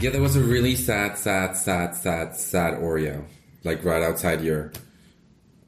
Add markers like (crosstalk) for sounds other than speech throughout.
Yeah, there was a really sad, sad, sad, sad, sad Oreo, like right outside your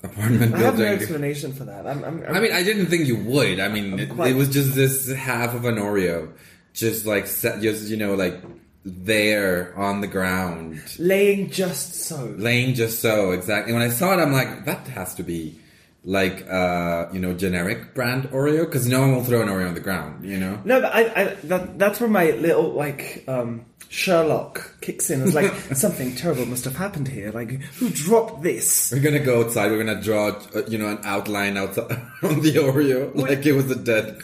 apartment building. I have no explanation for that. I'm, I'm, I'm I mean, I didn't think you would. I mean, it, it was just this half of an Oreo, just like set, just you know, like there on the ground, laying just so. laying just so exactly. When I saw it, I'm like, that has to be like uh, you know, generic brand Oreo because no one will throw an Oreo on the ground, you know. No, but I, I that, that's where my little like um, Sherlock kicks in. It's like (laughs) something terrible must have happened here. Like who dropped this? We're gonna go outside. We're gonna draw, uh, you know, an outline outside (laughs) on the Oreo, like it was a dead.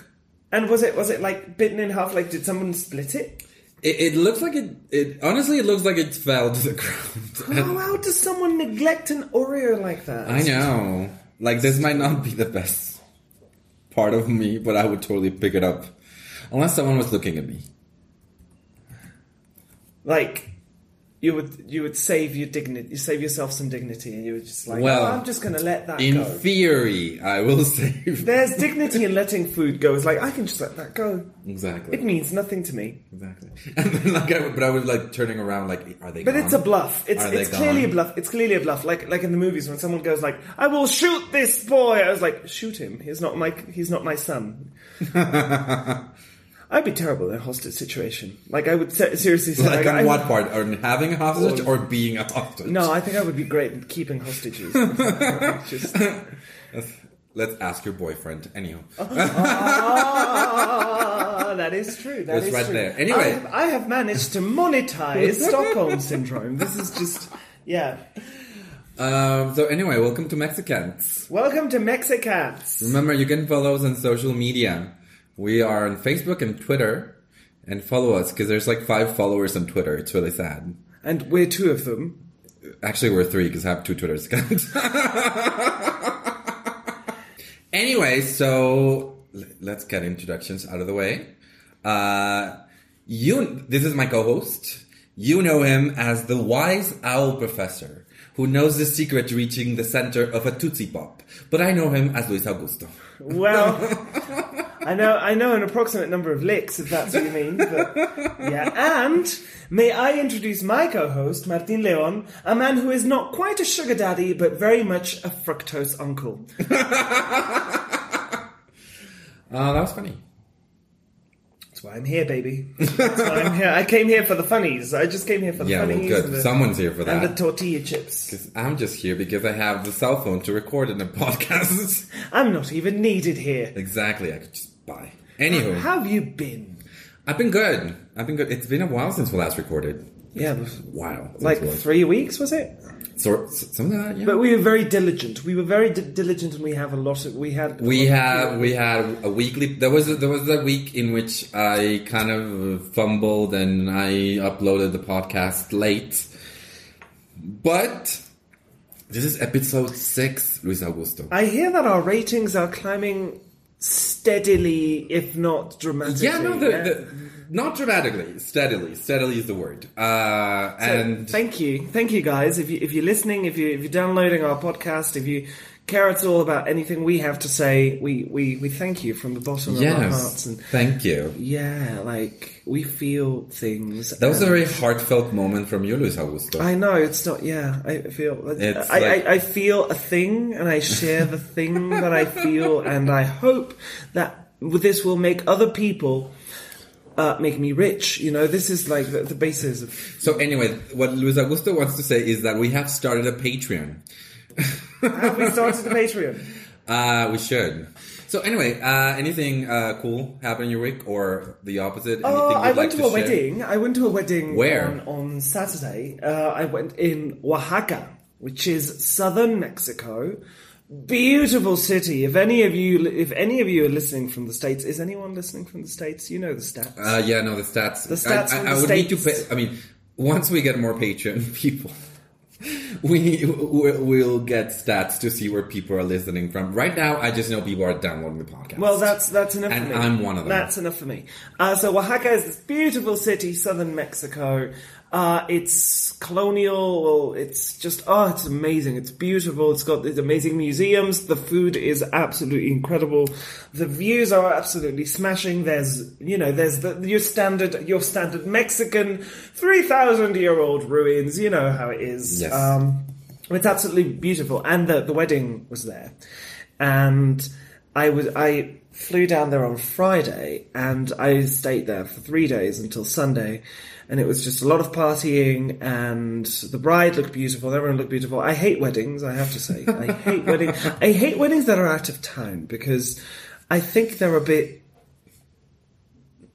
And was it was it like bitten in half? Like did someone split it? It, it looks like it, it. Honestly, it looks like it fell to the (laughs) ground. How, how does someone neglect an Oreo like that? I know. Like this might not be the best part of me, but I would totally pick it up, unless someone was looking at me. Like you would you would save your dignity, you save yourself some dignity, and you were just like, Well, oh, I'm just going to let that go. In go. theory, I will (laughs) save. There's dignity in letting food go. It's like I can just let that go. exactly. It means nothing to me. exactly. (laughs) And then, like, I, but I was like turning around, like, are they? But gone? it's a bluff. It's Are it's clearly a bluff. It's clearly a bluff. Like like in the movies when someone goes like, "I will shoot this boy." I was like, "Shoot him. He's not my he's not my son." (laughs) I'd be terrible in a hostage situation. Like I would se- seriously say, Like, I, on what part? On having a hostage or being a hostage? No, I think I would be great at keeping hostages. (laughs) Just, Let's ask your boyfriend. Anyhow. (laughs) ah, that is true. That It's is right true. there. Anyway. I have, I have managed to monetize (laughs) Stockholm syndrome. This is just yeah. Um, so anyway, welcome to Mexicans. Welcome to Mexicans. Remember, you can follow us on social media. We are on Facebook and Twitter, and follow us because there's like five followers on Twitter. It's really sad. And we're two of them. Actually, we're three because I have two Twitter accounts. (laughs) anyway, so let's get introductions out of the way. Uh, you, this is my co-host. You know him as the wise owl professor who knows the secret to reaching the center of a Tootsie Pop. But I know him as Luis Augusto. Well, (laughs) I know I know an approximate number of licks, if that's what you mean. But (laughs) yeah, and may I introduce my co-host Martin Leon, a man who is not quite a sugar daddy, but very much a fructose uncle. Uh, (laughs) that was funny. That's why I'm here, baby. That's why I'm here. I came here for the funnies. I just came here for the Yeah, well, funnies. good. and the- Someone's here for that. and the tortilla chips. 'Cause I'm just here because I have the cell phone to record in the (laughs) podcast. I'm not even needed here. exactly, I could just buy. Anywho, How have you been? I've been good. I've been good. It's been a while since we last recorded. Yeah, was Wow. like we last- three weeks, was it? So, something like that, yeah. But we were very diligent. We were very di- diligent, and we have a lot of. We had. we have we had a weekly. There was a, there was a week in which I kind of fumbled and I uploaded the podcast late, but this is episode six, Luis Augusto. I hear that our ratings are climbing steadily, if not dramatically. Yeah, no, the, the, not dramatically, steadily. Steadily is the word. Uh, and thank you, thank you, guys. If you if you're listening, if you if you're downloading our podcast, if you care at all about anything we have to say, we we, we thank you from the bottom of our hearts. And thank you. yeah, like we feel things. That was a very heartfelt moment from you, Luis Augusto. I know it's not. Yeah, I feel. It's I, like- I, I feel a thing, and I share the thing (laughs) that I feel, and I hope that this will make other people uh, make me rich. You know, this is like the, the basis of. so anyway, what Luis Augusto wants to say is that we have started a Patreon. Have we started the Patreon? (laughs) Uh, we should. So anyway, uh, anything uh, cool happen in your week, or the opposite? Anything I you'd went like to a share? wedding. I went to a wedding Where? on, on Saturday. Uh, I went in Oaxaca, which is southern Mexico. Beautiful city. If any of you, if any of you are listening from the states, is anyone listening from the states? You know the stats. Uh, yeah, no, the stats. The stats I, I, I the would need to pay. I mean, once we get more Patreon (laughs) people, (laughs) we we'll, get stats to see where people are listening from. Right now, I just know people are downloading the podcast. Well, that's that's enough And for me. I'm one of them. That's enough for me. Uh, so Oaxaca is this beautiful city, southern Mexico. Uh, it's colonial. It's just oh, it's amazing. It's beautiful. It's got these amazing museums. The food is absolutely incredible. The views are absolutely smashing. There's you know there's the, your standard your standard Mexican three thousand year old ruins. You know how it is. Yes. Um, it's absolutely beautiful, and the the wedding was there, and I was I flew down there on Friday, and I stayed there for three days until Sunday, and it was just a lot of partying, and the bride looked beautiful, everyone looked beautiful. I hate weddings, I have to say, I hate weddings. (laughs) I hate weddings that are out of town because I think they're a bit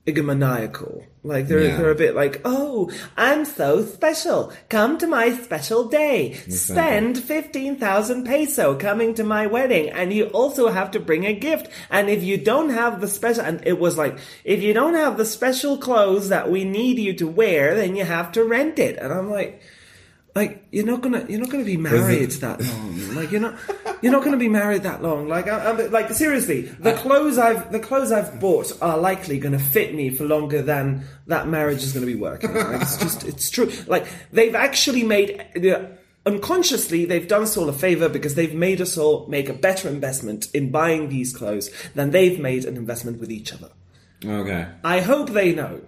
egomaniacal. Like they're Yeah. they're a bit like, oh, I'm so special. Come to my special day. Spend fifteen thousand peso coming to my wedding, and you also have to bring a gift. And if you don't have the special, and it was like, if you don't have the special clothes that we need you to wear, then you have to rent it. And I'm like. Like you're not gonna you're not gonna be married that long. Like you're not you're not gonna be married that long. Like I, I'm like seriously, the clothes I've the clothes I've bought are likely gonna fit me for longer than that marriage is gonna be working. Like, it's just it's true. Like they've actually made. Uh, Unconsciously, they've done us all a favor because they've made us all make a better investment in buying these clothes than they've made an investment with each other. Okay. I hope they know.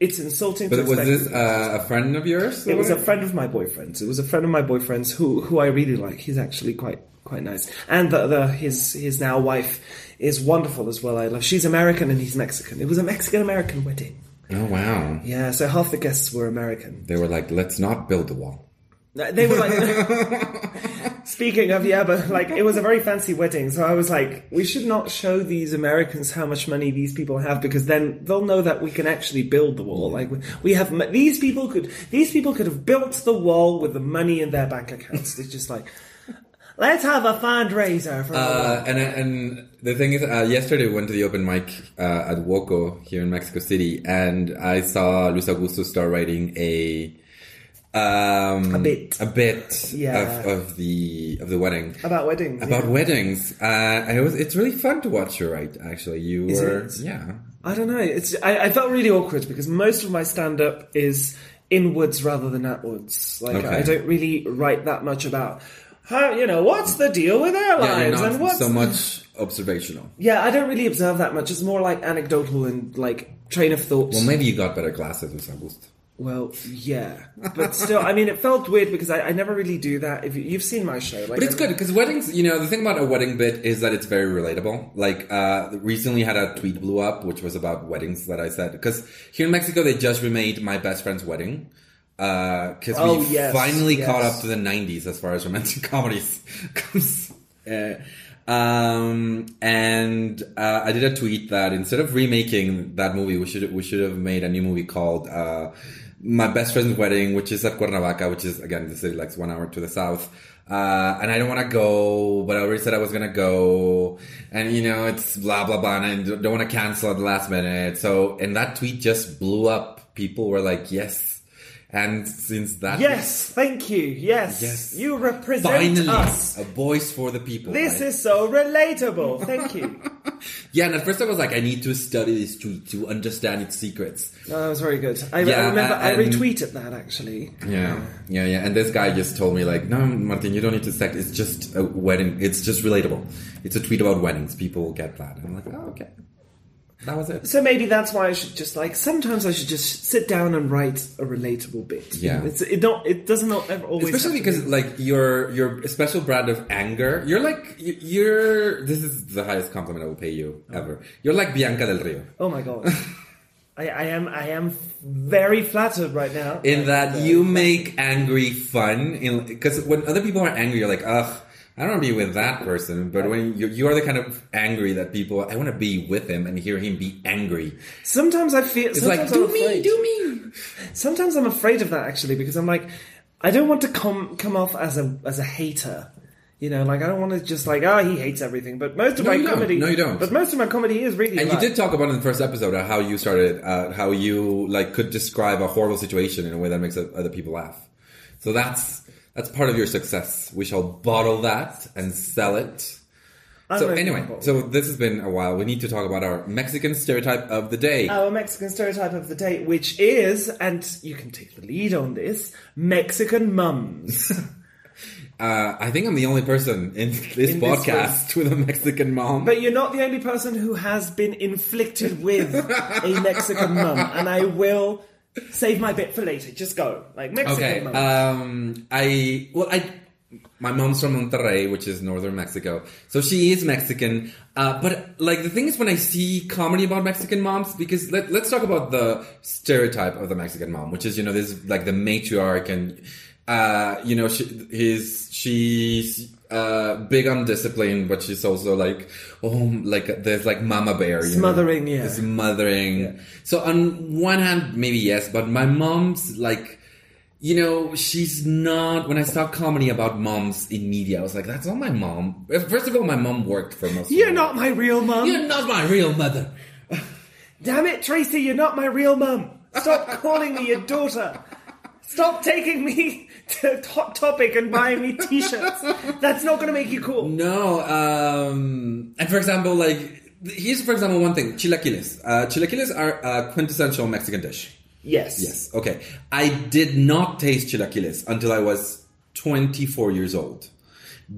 It's insulting But to was this uh, a friend of yours? It was a friend of my boyfriend's. It was a friend of my boyfriend's who who I really like. He's actually quite quite nice, and the, the his his now wife is wonderful as well. I love. She's American and he's Mexican. It was a Mexican American wedding. Oh wow. Yeah, so half the guests were American. They were like, let's not build the wall. They were like. (laughs) Speaking of yeah, but like it was a very fancy wedding, so I was like, we should not show these Americans how much money these people have because then they'll know that we can actually build the wall. Like we- have these people could these people could have built the wall with the money in their bank accounts. It's just like. Let's have a fundraiser for. Uh, and and the thing is, uh, yesterday we went to the open mic uh, at Woco here in Mexico City, and I saw Luis Augusto start writing a um, A bit. a bit Yeah. of, of the of the wedding about weddings. about yeah. weddings. Uh, and it was it's really fun to watch you write. Actually, you Is were it? yeah. I don't know. It's I, I felt really awkward because most of my stand up is inwards rather than outwards. Like Okay. I don't really write that much about how you know what's the deal with Yeah, airlines you're and what's so much observational. Yeah, I don't really observe that much. It's more like anecdotal and like train of thought. Well, maybe you got better glasses with Augusto. Well, yeah, but still, I mean, it felt weird because I, I never really do that. If you, you've seen my show, like, But it's good because weddings, you know, the thing about a wedding bit is that it's very relatable. Like, uh, recently had a tweet blew up, which was about weddings that I said. Because here in Mexico, they just remade My Best Friend's Wedding. Uh, cause Oh, we yes, finally yes. caught up to the 90s as far as romantic (laughs) comedies comes. Uh, (laughs) um, and, uh, I did a tweet that instead of remaking that movie, we should, we should have made a new movie called, uh, my best friend's wedding, which is at Cuernavaca, which is again the city like one hour to the south. Uh, and I don't want to go, but I already said I was gonna go, and you know it's blah blah blah, and I don't want to cancel at the last minute. So, and that tweet just blew up. People were like, "Yes," and since that, yes, thank you. Yes, Yes. you represent finally us. a voice for the people. This right? is so relatable. Thank you. (laughs) yeah. And at first I was like, I need to study this tweet to understand its secrets. Oh, that was very good. I, Yeah, I remember I retweeted that actually. Yeah, yeah, yeah. And this guy just told me like, no, Martin, you don't need to sect. It's just a wedding. It's just relatable. It's a tweet about weddings. People get that. And I'm like, oh, okay. That was it. So maybe that's why I should just like sometimes I should just sit down and write a relatable bit. Yeah. it's it don't it doesn't not ever always Especially because be- like your your special brand of anger. You're like you- you're. This is the highest compliment I will pay you oh. ever. You're like Bianca del Rio. oh my god, (laughs) I, I am I am very flattered right now. in that uh, you make angry fun in because when other people are angry you're like ugh i don't want to be with that person but when you, you are the kind of angry that people i want to be with him and hear him be angry Sometimes I feel it's like sometimes do I'm me afraid. do me Sometimes I'm afraid of that actually because I'm like I don't want to come come off as a as a hater. You know, like I don't want to just like, oh, he hates everything. But most of No, my you don't. comedy, No, you don't. But most of my comedy is really. and you did talk about in the first episode how you started uh, how you like could describe a horrible situation in a way that makes other people laugh so that's that's part of your success we shall bottle that and sell it So anyway, so this has been a while. We need to talk about our Mexican stereotype of the day. Our Mexican stereotype of the day, which is, and you can take the lead on this, Mexican mums. (laughs) Uh, I think I'm the only person in this In this podcast with a Mexican mom. But you're not the only person who has been inflicted with a Mexican mum, and I will save my bit for later. Just go. Like, Mexican Okay. Um, I well, I my mom's from Monterrey, which is northern Mexico, so she is Mexican. Uh, but like the thing is, when I see comedy about Mexican moms, because let, let's talk about the stereotype of the Mexican mom, which is you know this like the matriarch and uh, you know she his she's uh big on discipline, but she's also like oh like there's like mama bear, you know? Smothering, yeah. So on one hand, maybe yes, but my mom's like, you know, she's not. When I saw comedy about moms in media, I was like, that's not my mom. First of all, my mom worked for most. You're not my real mum. You're not my real mother. Damn it, Tracy, you're not my real mom. (laughs) Stop calling me your daughter. Stop taking me (laughs) Hot Topic and buy me (laughs) t-shirts. That's not going to make you cool. No. Um. And for example, like here's for example one thing: chilaquiles. Uh, chilaquiles are a quintessential Mexican dish. Yes. Yes. Okay. I did not taste chilaquiles until I was 24 years old.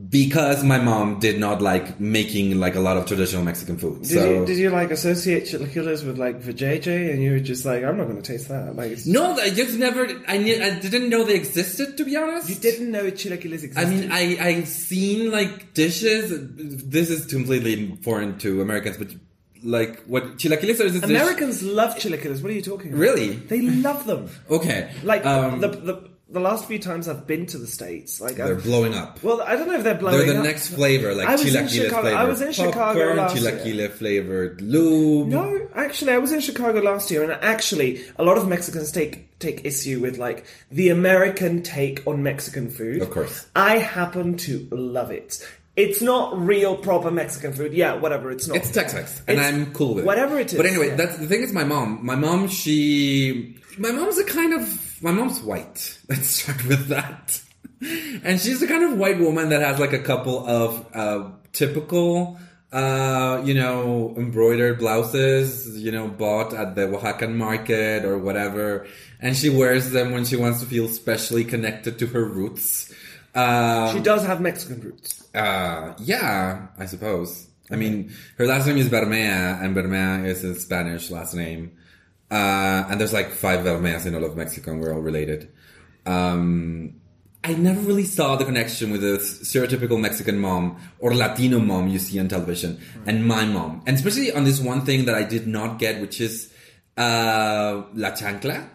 Because my mom did not like making like a lot of traditional Mexican food. Did, so you, did you like associate chilaquiles with like vajayjay and you were just like, I'm not going to taste that. Like, no, I just never. I knew, I didn't know they existed. To be honest, you didn't know chilaquiles existed. I mean, I I've seen like dishes. This is completely foreign to Americans, but like what chilaquiles are? Is this dish- Americans love chilaquiles. What are you talking about? Really? They love them. (laughs) Okay. Like um, the, the the last few times I've been to the states, like they're I've, blowing up. well, I don't know if they're blowing up. They're the up. next flavor, like I was in chilaquiles Chicago- flavor. I was in Chicago Popcorn, last year. chilaquile flavored lube. No, actually, I was in Chicago last year, and actually, a lot of Mexicans take take issue with like the American take on Mexican food. Of course. I happen to love it. It's not real proper Mexican food. Yeah, whatever. It's not. It's Tex-Mex, and It's- I'm cool with it. whatever it is, But anyway, yeah. that's the thing. Is my mom? My mom, she, my mom's a kind of. My mom's white. (laughs) Let's start with that. And she's the kind of white woman that has like a couple of uh, typical, uh, you know, embroidered blouses, you know, bought at the Oaxacan market or whatever, and she wears them when she wants to feel specially connected to her roots. Um, she does have Mexican roots. uh, yeah, I suppose. I mean, her last name is Bermea, and Bermea is a Spanish last name. Uh, and there's like five Bermeas in all of Mexico, and we're all related. Um, I never really saw the connection with the stereotypical Mexican mom or Latino mom you see on television and my mom. And especially on this one thing that I did not get, which is uh, La Chancla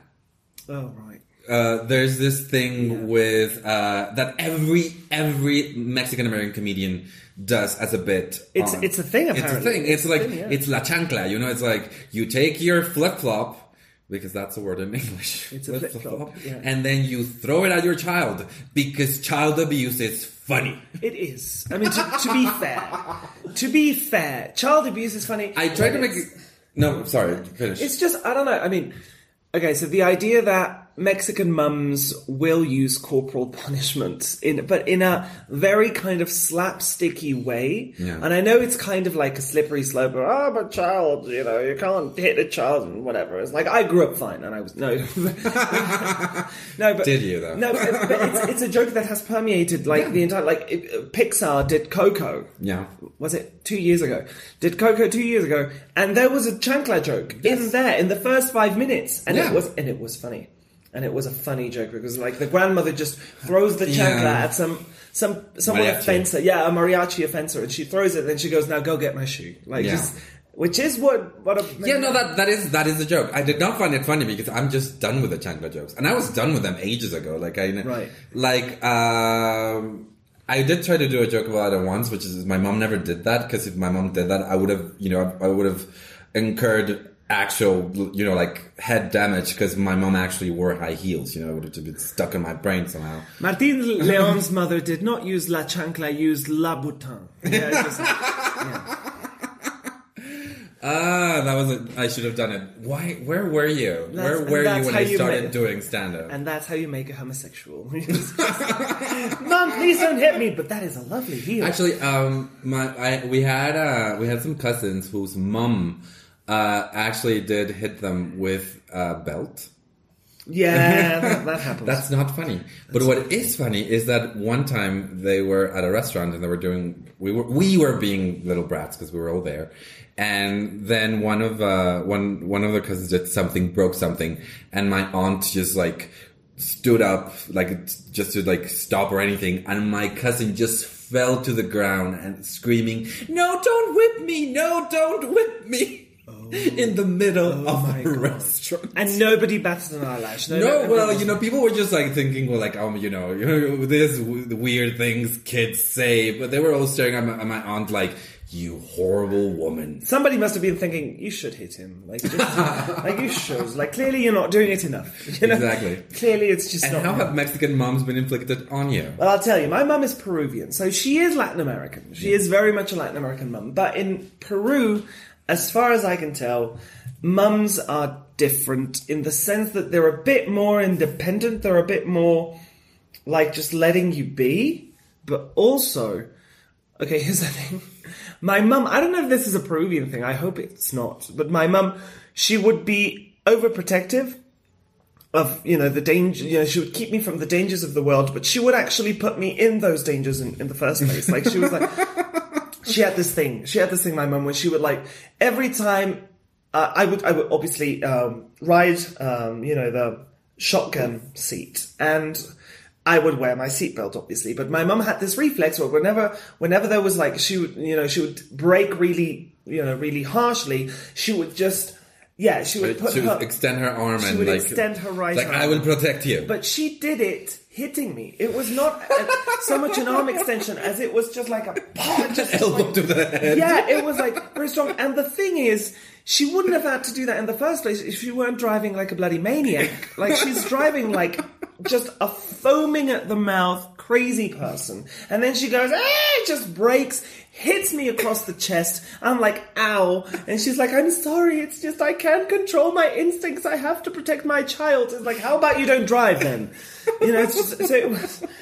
Oh right. uh, there's this thing with uh, that every every Mexican American comedian does as a bit. It's- on- it's a thing, Apparently. It's a thing. It's, It's like thing, yeah. it's la chancla. You know, it's like you take your flip flop because that's a word in (laughs) English. It's a flip-flop, yeah. and then you throw it at your child because child abuse is funny. It is. I mean, to, to be fair, to be fair, child abuse is funny. I tried to make it. No, sorry. Finish. It's just I don't know. I mean, okay, so the idea that Mexican mums will use corporal (laughs) punishment in, but in a very kind of slapsticky way. Yeah. And I know it's kind of like a slippery slope. Of, oh, ah, but child, you know, you can't hit a child and whatever. It's like I grew up fine, and I was no, (laughs) no, but Did you, though? No, but, but it's, it's a joke that has permeated like the entire like it, uh, Pixar did Coco yeah. was it two years ago? Did Coco two years ago, and there was a chancla joke in there in the first five minutes, and Yeah. it was and it was funny, and it was a funny joke because like the grandmother just throws the chancla Yeah. at some some someone Mariachi. offenser, yeah, a mariachi offenser, and she throws it, and then she goes, "Now go get my shoe," like Yeah. just which is what what a Yeah, no, that that is that is a joke. I did not find it funny because I'm just done with the chancla jokes, and I was done with them ages ago. Like I, Right. like um, I did try to do a joke about it once, which is my mom never did that because if my mom did that, I would have, you know, I, I would have incurred actual, you know, like head damage because my mom actually wore high heels. You know, it would have been stuck in my brain somehow. Martin (laughs) Leon's mother did not use la chancla, used Louboutin. Yeah, it just- (laughs) Ah, that was a, I should have done it. Why? Where were you? That's- where were you when you started make- doing stand up? And that's how you make a homosexual. (laughs) Mom, please don't hit me. But that is a lovely heel. Actually, um, my I, we had uh, we had some cousins whose mum uh, actually did hit them with a belt. yeah, (laughs) that, that happens. That's not funny. But what is funny is that one time they were at a restaurant and they were doing we were we were being little brats because we were all there. And then one of uh one one of the cousins did something, broke something, and my aunt just like stood up like just to like stop or anything and my cousin just fell to the ground and screaming, "No, don't whip me. No, don't whip me." (laughs) (laughs) In the middle Oh of my a restaurant. and nobody batted an eyelash. No, no- well, you know, people were just like thinking, well, like, um, you know, you (laughs) know, there's w- weird things kids say, but they were all staring at my, at my aunt like, you horrible woman. Somebody must have been thinking you should hit him, like, just, (laughs) like you should. Like, clearly you're not doing it enough. You know? Exactly. Clearly, it's just And not. how have Mexican moms been inflicted on you? Well, I'll tell you, my mum is Peruvian, so she is Latin American. She is very much a Latin American mum. But in Peru, as far as I can tell, mums are different in the sense that they're a bit more independent. They're a bit more like just letting you be. But also, okay, (laughs) here's the thing. My mum, I don't know if this is a Peruvian thing. I hope it's not. But my mum, she would be overprotective of you know the danger you know she would keep me from the dangers of the world but she would actually put me in those dangers in, in the first place like she was like she had this thing she had this thing my mum where she would like every time uh, i would i would obviously um, ride um, you know the shotgun seat and I would wear my seatbelt, obviously, but my mum had this reflex where whenever, whenever there was like, she would, you know, she would brake really, you know, really harshly. She would just, yeah, she would put She her, would extend her arm she and would like, extend her right arm. like, arm. I will protect you. But she did it hitting me. It was not a, so much an arm extension as it was just like a (laughs) punch. just elbow like- to the head. yeah, it was like very strong. And the thing is, she wouldn't have had to do that in the first place if she weren't driving like a bloody maniac. Like she's driving like just a foaming at the mouth crazy person. And then she goes, ah, just breaks, hits me across the chest. I'm like, ow. And she's like, I'm sorry. It's just I can't control my instincts. I have to protect my child. It's like, how about you don't drive then? You know, it's just, so it was. (laughs)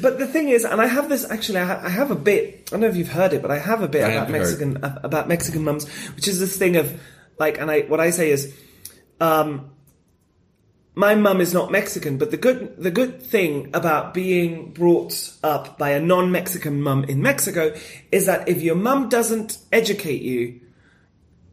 But the thing is, and I have this actually, I ha- I have a bit. I don't know if you've heard it, but I have a bit I about heard. Mexican ab- about Mexican mums, which is this thing of like, and I what I say is, um, my mum is not Mexican, but the good the good thing about being brought up by a non-Mexican mum in Mexico is that if your mum doesn't educate you,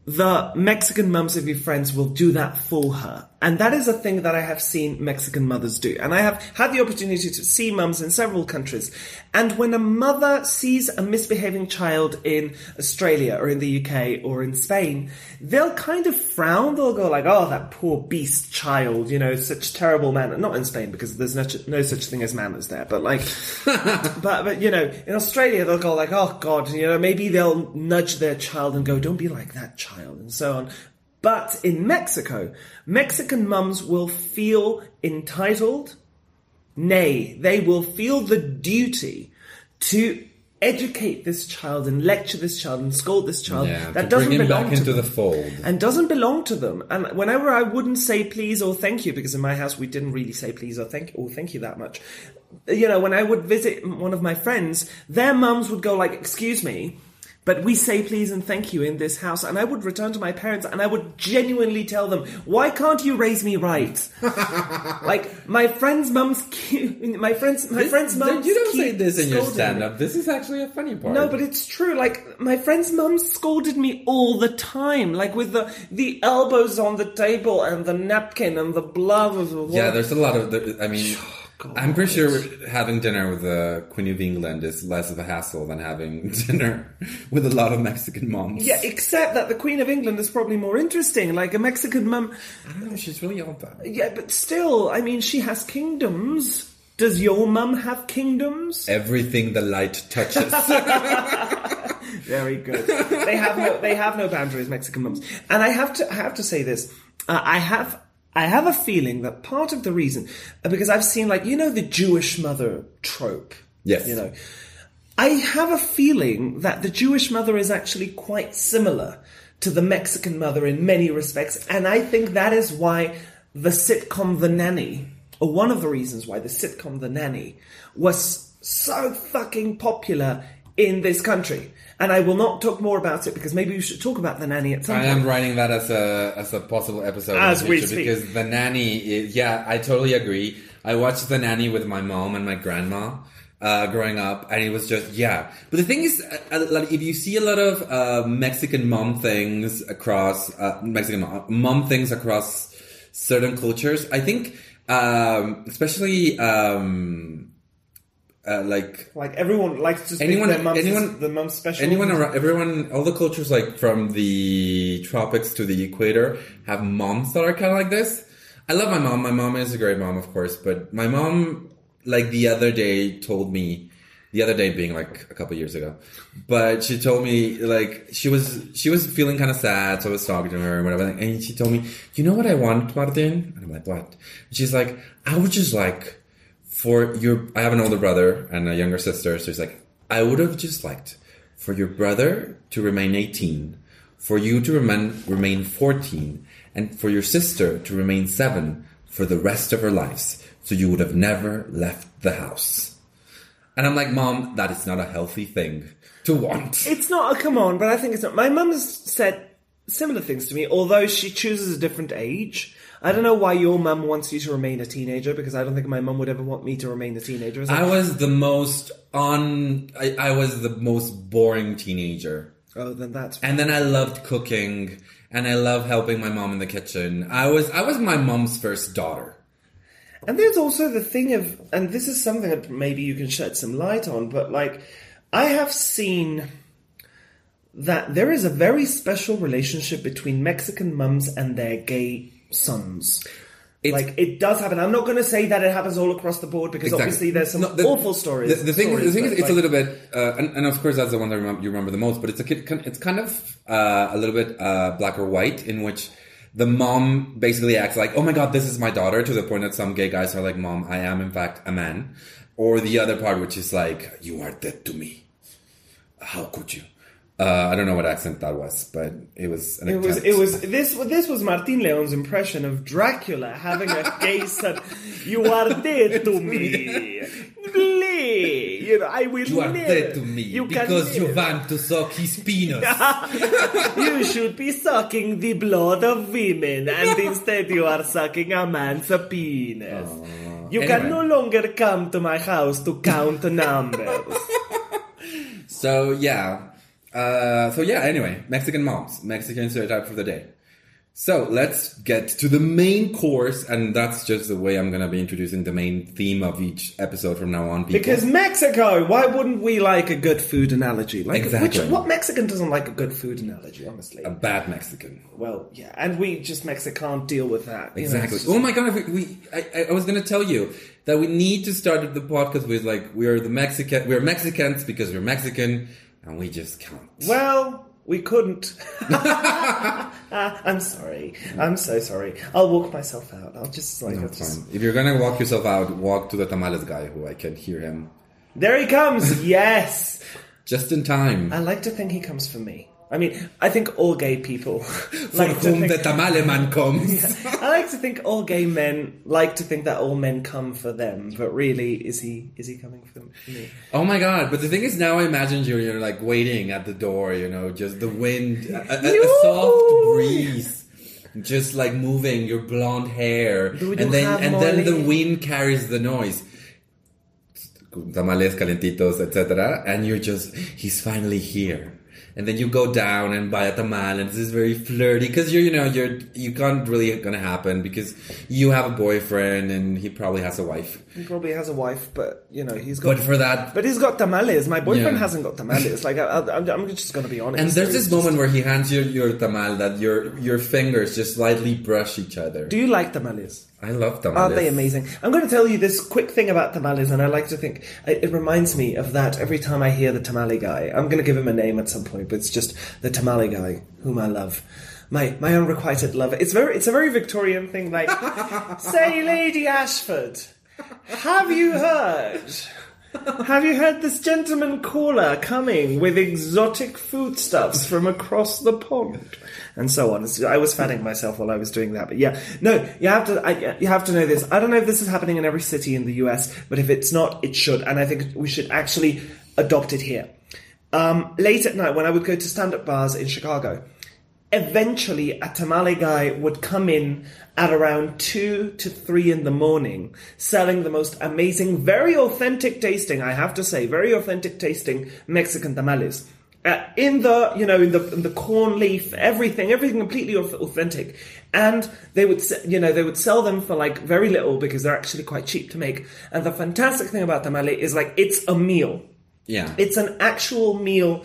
the Mexican mums of your friends will do that for her. And that is a thing that I have seen Mexican mothers do. And I have had the opportunity to see mums in several countries. And when a mother sees a misbehaving child in Australia or in the UK or in Spain, they'll kind of frown. They'll go like, oh, that poor beast child, you know, such terrible manners. Not in Spain because there's no, no such thing as manners there, but like, (laughs) but, but, you know, in Australia they'll go like, oh God, you know, maybe they'll nudge their child and go, don't be like that child and so on. But in Mexico, Mexican mums will feel entitled, nay, they will feel the duty to educate this child and lecture this child and scold this child yeah, that doesn't bring him belong back to into them the fold. and doesn't belong to them. And whenever I wouldn't say please or thank you, because in my house we didn't really say please or thank or thank you that much. You know, when I would visit one of my friends, their mums would go like, "Excuse me." But we say please and thank you in this house, and I would return to my parents and I would genuinely tell them, "Why can't you raise me right?" (laughs) like my friend's mum's (laughs) cute. My friend's my friend's mum's you don't say this in your stand-up. This is actually a funny part. No, but it's true. Like my friend's mum scolded me all the time, like with the the elbows on the table and the napkin and the blood of the yeah, there's a lot of. there- I mean, (sighs) God. I'm pretty sure having dinner with the Queen of England is less of a hassle than having (laughs) dinner with a lot of Mexican moms. Yeah, except that the Queen of England is probably more interesting. Like a Mexican mum. I don't know. She's really old though. Yeah, but still, I mean, she has kingdoms. Does your mum have kingdoms? Everything the light touches. (laughs) Very good. they have no they have no boundaries, Mexican mums. And I have to I have to say this. Uh, I have I have a feeling that part of the reason uh, because I've seen like you know the Jewish mother trope. Yes. You know. I have a feeling that the Jewish mother is actually quite similar to the Mexican mother in many respects, and I think that is why the sitcom The Nanny, or one of the reasons why the sitcom The Nanny was so fucking popular in this country. And I will not talk more about it because maybe we should talk about The Nanny at some I point. am writing that as a as a possible episode As we speak. because the nanny. Is, yeah, I totally agree. I watched the nanny with my mom and my grandma uh, growing up, and it was just yeah. But the thing is, uh, uh, like, if you see a lot of uh, Mexican mom things across uh, Mexican mom, mom things across certain cultures, I think, um, especially. Um, uh, like Like everyone likes to speak Anyone- their mum's, anyone- the mum's special. anyone around everyone all the cultures like from the tropics to the equator have moms that are kind of like this. I love my mom. My mom is a great mom of course but my mom like the other day told me the other day being like a couple years ago but she told me like she was she was feeling kind of sad so i was talking to her and whatever and she told me you know what i want martin? And i'm like what? She's like i would just like for your I have an older brother and a younger sister, so it's like I would have just liked for your brother to remain 18, for you to remain remain 14, and for your sister to remain 7 for the rest of her lives. So you would have never left the house. And I'm like, Mom, that is not a healthy thing to want. It's not a come on, but I think it's not. My mum has said similar things to me, although she chooses a different age. I don't know why your mum wants you to remain a teenager because I don't think my mum would ever want me to remain a teenager. Like, I was the most on I, I was the most boring teenager. oh, then that's And then I loved cooking and I love helping my mom in the kitchen. I was I was my mom's first daughter. And there's also the thing of, and this is something that maybe you can shed some light on, but like, I have seen that there is a very special relationship between Mexican mums and their gay sons. It's- like, it does happen. I'm not going to say that it happens all across the board because obviously there's some No, the- awful stories. The, the thing, stories, the thing is, it's a little bit, uh, and, and of course that's the one that remem- you remember the most. But it's a kid, it's kind of uh, a little bit uh, black or white, in which the mom basically acts like, "Oh my god, this is my daughter," to the point that some gay guys are like, "Mom, I am in fact a man," or the other part, which is like, "You are dead to me. How could you?" Uh, I don't know what accent that was, but it was. An It was. It was. This. This was Martin Leon's impression of Dracula having a (laughs) gay son. You are dead (laughs) to me. Lee. You know, I will. You are never- dead to me You because you want to suck his penis. (laughs) you should be sucking the blood of women, and instead you are sucking a man's penis. you can no longer come to my house to count numbers. So yeah, uh, so yeah. Anyway, Mexican moms, Mexican stereotype for the day. So let's get to the main course, and that's just the way I'm gonna be introducing the main theme of each episode from now on. People. Because Mexico, why wouldn't we like a good food analogy? Like, Exactly. Which, what Mexican doesn't like a good food analogy? Honestly, a bad Mexican. well, yeah, and we just Mexico can't deal with that. you know, Exactly. just- oh my god! We, we I, I- I was gonna tell you that we need to start the podcast with like we are the Mexican. We're Mexicans because we're Mexican, and we just can't. Well, we couldn't. (laughs) Ah, I'm sorry. I'm so sorry. I'll walk myself out. I'll just like. I'll That's just... fine. If you're gonna walk yourself out, walk to the tamales guy, who I can hear him There he comes. (laughs) yes. just in time. I like to think he comes for me. I mean, I think all gay people (laughs) For like to whom think. the tamale man comes. (laughs) I like to think all gay men like to think that all men come for them, but really, is he is he coming for me? Oh my god! But the thing is, now I imagine you, you're like waiting at the door. You know, just the wind, a, a- a- soft breeze, just like moving your blonde hair, and then and then the wind carries the noise. Tamales calentitos, etc. And you're just, he's finally here. And then you go down and buy a tamal, and this is very flirty because you're, you know, you're, you can't really gonna happen because you have a boyfriend and he probably has a wife. He probably has a wife, but you know he's got. But for that, But he's got tamales. My boyfriend Yeah. hasn't got tamales. Like I, I'm just gonna be honest. And there's this just- moment where he hands you your tamal that your your fingers just slightly brush each other. Do you like tamales? I love tamales. Aren't they amazing? I'm going to tell you this quick thing about tamales, and I like to think it, reminds me of that every time I hear the tamale guy. I'm going to give him a name at some point, but it's just the tamale guy whom I love. My my unrequited love. It's very it's a very Victorian thing. Like, (laughs) say, Lady Ashford, have you heard Have you heard this gentleman caller coming with exotic foodstuffs from across the pond? And so on. So I was fanning myself while I was doing that, but yeah, no, you have to, I, you have to know this. I don't know if this is happening in every city in the US, but if it's not, it should, and I think we should actually adopt it here. Um, late at night, when I would go to stand-up bars in Chicago, eventually a tamale guy would come in at around two to three in the morning, selling the most amazing, very authentic tasting, I have to say, very authentic tasting Mexican tamales. Uh, in the you know in the in the corn leaf everything everything completely authentic and they would you know they would sell them for like very little because they're actually quite cheap to make and the fantastic thing about tamale is like it's a meal Yeah. it's an actual meal,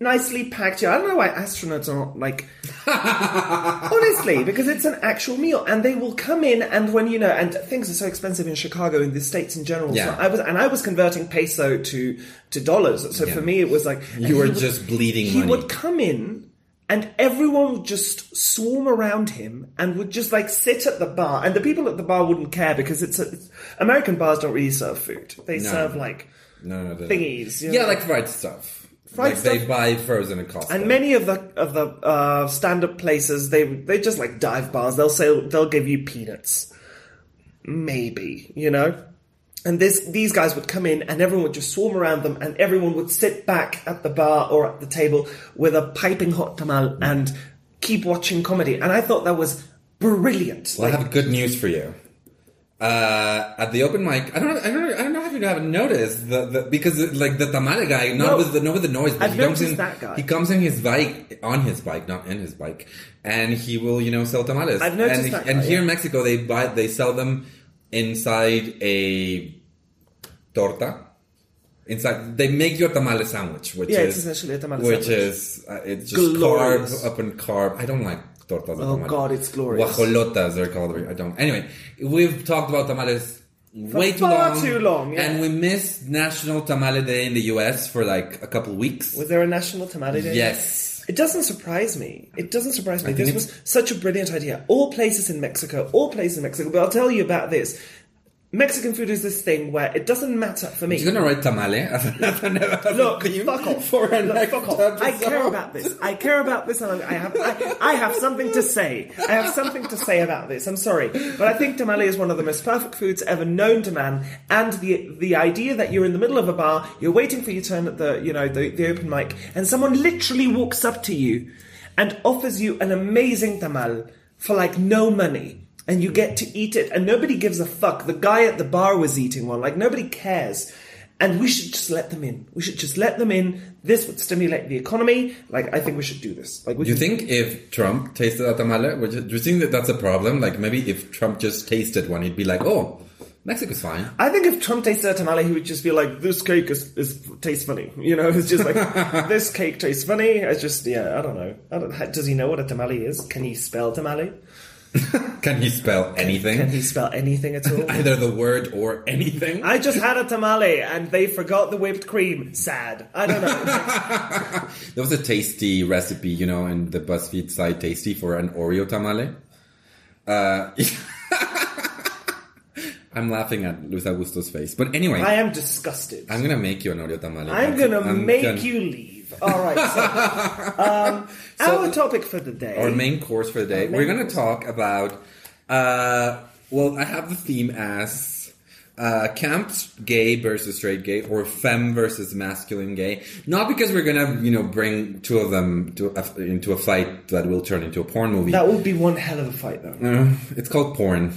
nicely packed. Yeah, I don't know why astronauts are not like. (laughs) honestly, because it's an actual meal, and they will come in, and when you know, and things are so expensive in Chicago, in the states in general. Yeah. So I was, and I was converting peso to to dollars. So for me, it was like you were (laughs) he would- just bleeding He money. would come in. And everyone would just swarm around him and would just like sit at the bar. And the people at the bar wouldn't care because it's, a, it's American bars don't really serve food. They No. serve like no, no, thingies. Yeah, know? like fried stuff. Fried like they buy frozen at Costco. And many of the of the uh, stand up places they they just like dive bars. They'll say they'll give you peanuts, maybe you know. And this these guys would come in and everyone would just swarm around them and everyone would sit back at the bar or at the table with a piping hot tamal and keep watching comedy. And I thought that was brilliant. Well, I have good news for you. Uh, at the open mic, I don't, I don't, I don't know you haven't noticed the, the because like the tamale guy, not No. with the not with the noise, but I've he comes in. that guy. He comes in his bike on his bike, not in his bike, and he will you know sell tamales. I've noticed and, that and guy, here yeah. in Mexico, they buy they sell them inside a torta. Inside, they make you a tamale sandwich, which Yeah, is it's essentially a tamale which sandwich. is uh, it's just Glorious. carb up and carb. I don't like tortas. Oh, tamale. God, it's glorious. Guajolotas, they're called. I don't. Anyway, we've talked about tamales way too far long. too long, yeah. And we missed National Tamale Day in the US for like a couple weeks. was there a national tamale day? Yes. It doesn't surprise me. It doesn't surprise me. This was such a brilliant idea. All places in Mexico, all places in Mexico. But I'll tell you about this. Mexican food is this thing where it doesn't matter for me. You're gonna write tamale. (laughs) Look, fuck off. For a Look, fuck off. I care about this. I care about this, and I have I, I have something to say. I have something to say about this. I'm sorry, but I think tamale is one of the most perfect foods ever known to man. And the the idea that you're in the middle of a bar, you're waiting for your turn at the you know the, the open mic, and someone literally walks up to you and offers you an amazing tamal for like no money. And you get to eat it, and nobody gives a fuck. The guy at the bar was eating one, like nobody cares. And we should just let them in. We should just let them in. This would stimulate the economy. Like, I think we should do this. Like, Do you think if Trump tasted a tamale, would you, do you think that that's a problem? Like maybe if Trump just tasted one, he'd be like, "Oh, Mexico's fine." I think if Trump tasted a tamale, he would just be like, "This cake is, is tastes funny." You know, (laughs) it's just like (laughs) this cake tastes funny. I just, yeah, I don't know. I don't. Does he know what a tamale is? Can he spell tamale? (laughs) Can he spell anything? Can he spell anything at all? (laughs) Either the word or anything. I just had a tamale and they forgot the whipped cream. Sad. I don't know. (laughs) There was a tasty recipe, you know, in the BuzzFeed site, tasty for an Oreo tamale. Uh, I'm laughing at Luis Augusto's face, but anyway, I am disgusted. I'm gonna make you an Oreo tamale. I'm gonna make gonna- you leave. All right. So, (laughs) um, our topic for the day. Our main course for the day. We're gonna talk about. Uh, well, I have the theme as uh, camp gay versus straight gay, or femme versus masculine gay. Not because we're gonna, you know, bring two of them to a, into a fight that will turn into a porn movie. that would be one hell of a fight, though. Uh, it's called porn.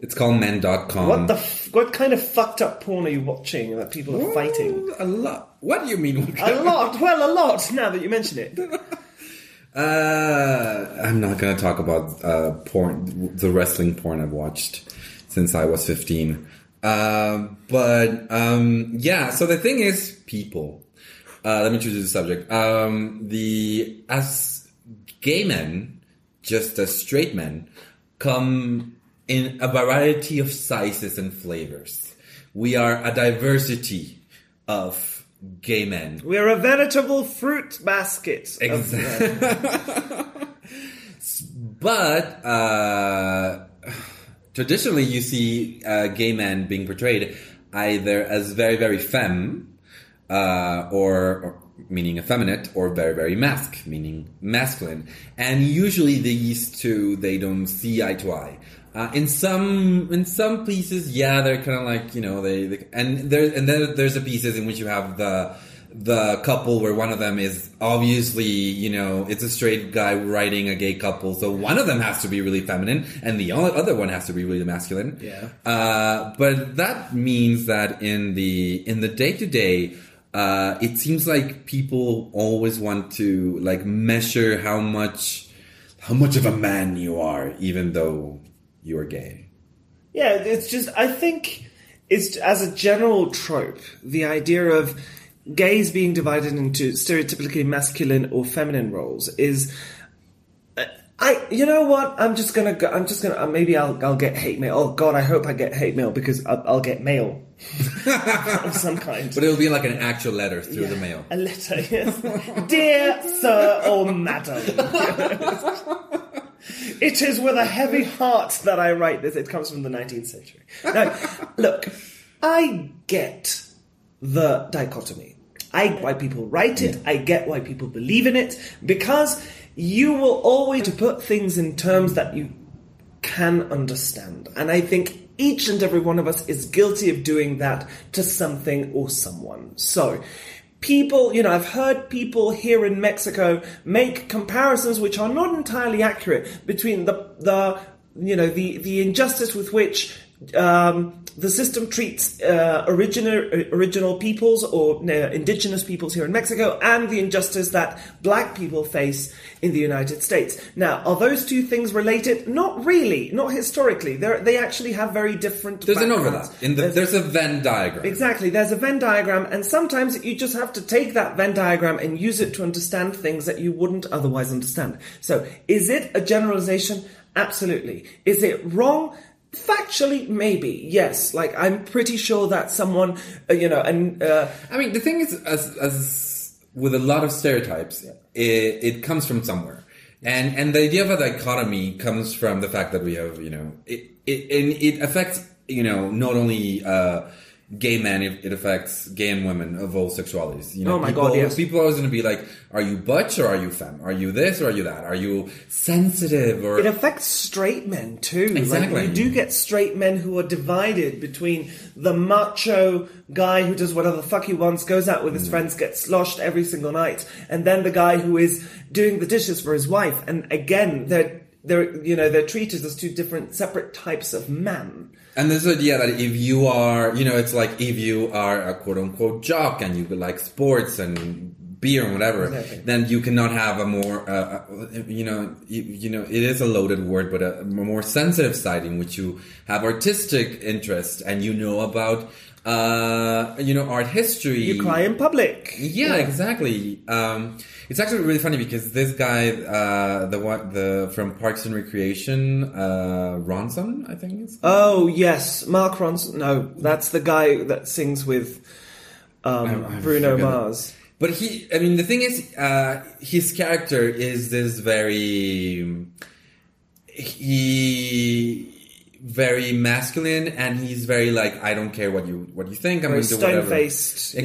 It's called men.com. What the? F- what kind of fucked up porn are you watching that people are fighting? A lot. What do you mean? A lot. Well, a lot. Now that you mention it. (laughs) Uh, I'm not gonna talk about uh, porn, the wrestling porn I've watched since I was 15. Um, but um, yeah, so the thing is, people. Uh, let me choose the subject. Um, the as gay men, just as straight men, come in a variety of sizes and flavors. We are a diversity of gay men. We're a veritable fruit basket. of- (laughs) But uh, traditionally, you see uh, gay men being portrayed either as very very femme, uh, or, or meaning effeminate, or very very masc, meaning masculine. And usually these two they don't see eye to eye. Uh, in some in some pieces, yeah, they're kind of like you know they, they and there and then there's the pieces in which you have the the couple where one of them is obviously you know it's a straight guy writing a gay couple, so one of them has to be really feminine and the other one has to be really masculine. Yeah. Uh, but that means that in the in the day to day. Uh, it seems like people always want to like measure how much how much of a man you are, even though you are gay. Yeah, it's just I think it's as a general trope, the idea of gays being divided into stereotypically masculine or feminine roles is I you know what I'm just gonna go, I'm just gonna uh, maybe I'll I'll get hate mail. Oh God, I hope I get hate mail because I'll, I'll get mail (laughs) of some kind. But it'll be like an actual letter through the mail. A letter, yes. Dear sir or madam. (laughs) it is with a heavy heart that I write this. It comes from the 19th century. Now, (laughs) look, I get the dichotomy. I get why people write it. I get why people believe in it because you will always put things in terms that you can understand. And I think each and every one of us is guilty of doing that to something or someone. So, people, you know, I've heard people here in Mexico make comparisons which are not entirely accurate between the, the you know, the, the injustice with which um, the system treats uh, original original peoples or uh, indigenous peoples here in Mexico, and the injustice that black people face in the United States. Now, are those two things related? Not really, not historically. They they actually have very different. There's an backgrounds. overlap. In the, there's a Venn diagram. Exactly. There's a Venn diagram, and sometimes you just have to take that Venn diagram and use it to understand things that you wouldn't otherwise understand. So, is it a generalization? Absolutely. Is it wrong? Factually, maybe yes. Like I'm pretty sure that someone, uh, you know, and uh, I mean, the thing is, as, as with a lot of stereotypes, it, it comes from somewhere. And, and the idea of a dichotomy comes from the fact that we have, you know, it, it, and it affects, you know, not only, uh, gay men, it, it affects gay and women of all sexualities. You know, Oh my people, God, yes. People are always going to be like, are you butch or are you femme? Are you this or are you that? Are you sensitive or? it affects straight men too. Exactly. Like, you do get straight men who are divided between the macho guy who does whatever the fuck he wants, goes out with Mm. his friends, gets sloshed every single night, and then the guy who is doing the dishes for his wife. And again, they're they're you know they're treated as two different separate types of man. And this idea that if you are, you know, it's like if you are a quote unquote jock and you like sports and beer and whatever, Exactly. then you cannot have a more, uh, uh, you know, you, you know, it is a loaded word, but a more sensitive side in which you have artistic interest and you know about, uh, you know, art history. You cry in public. Yeah, exactly. Um, it's actually really funny because this guy, uh, the one, the from Parks and Recreation, uh, Ronson, I think it's. Oh yes, Mark Ronson. No, that's the guy that sings with um, I- I Bruno it. Mars. But he, I mean, the thing is, uh, his character is this very, he, very masculine, and he's very like, I don't care what you what you think. I'm Very to do whatever. stone-faced, yeah.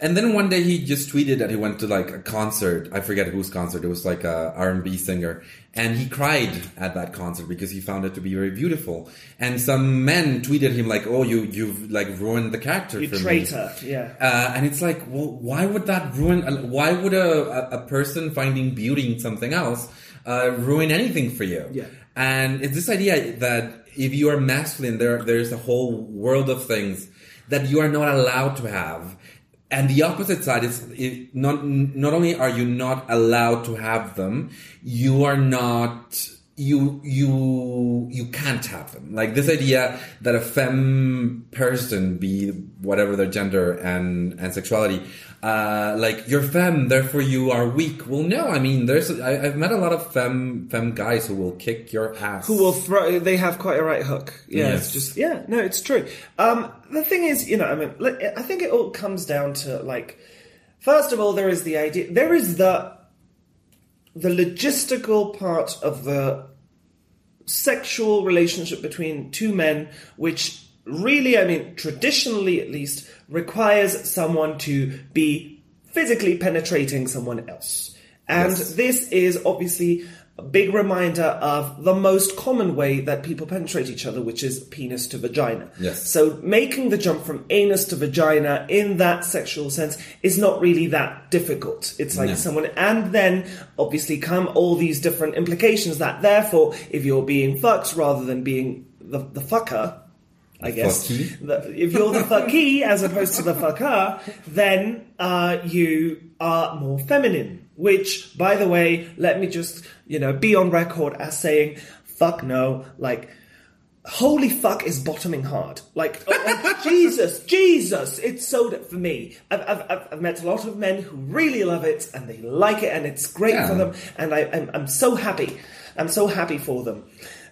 And then one day he just tweeted that he went to like a concert. I forget whose concert. It was like a R&B singer, and he cried at that concert because he found it to be very beautiful. And some men tweeted him like, "Oh, you you've like ruined the character You for me." traitor. Yeah. Uh, and it's like, well, why would that ruin? Why would a, a, a person finding beauty in something else uh, ruin anything for you? Yeah. And it's this idea that if you are masculine, there there's a whole world of things that you are not allowed to have. And the opposite side is not not only are you not allowed to have them, you are not you you you can't have them. Like this idea that a femme person, be whatever their gender and and sexuality, uh, like you're femme, therefore you are weak. Well, no, I mean, there's I, I've met a lot of femme femme guys who will kick your ass. who will throw they have quite a right hook yeah Yes. it's just yeah no it's true um the thing is you know i mean i think it all comes down to like first of all there is the idea there is the the logistical part of the sexual relationship between two men which really, I mean, traditionally at least, requires someone to be physically penetrating someone else. And Yes. this is obviously a big reminder of the most common way that people penetrate each other, which is penis to vagina. Yes. So making the jump from anus to vagina in that sexual sense is not really that difficult. It's like No. someone, and then obviously come all these different implications that therefore, if you're being fucked rather than being the, the fucker, I guess, the, if you're the fucky as opposed to the fucker, then uh, you are more feminine. Which, by the way, let me just you know be on record as saying, "Fuck no!" Like, holy fuck is bottoming hard. Like, oh, oh, (laughs) Jesus, Jesus, it's so d- for me. I've, I've, I've- I've met a lot of men who really love it and they like it and it's great Yeah. for them, and I, I'm, I'm so happy. I'm so happy for them.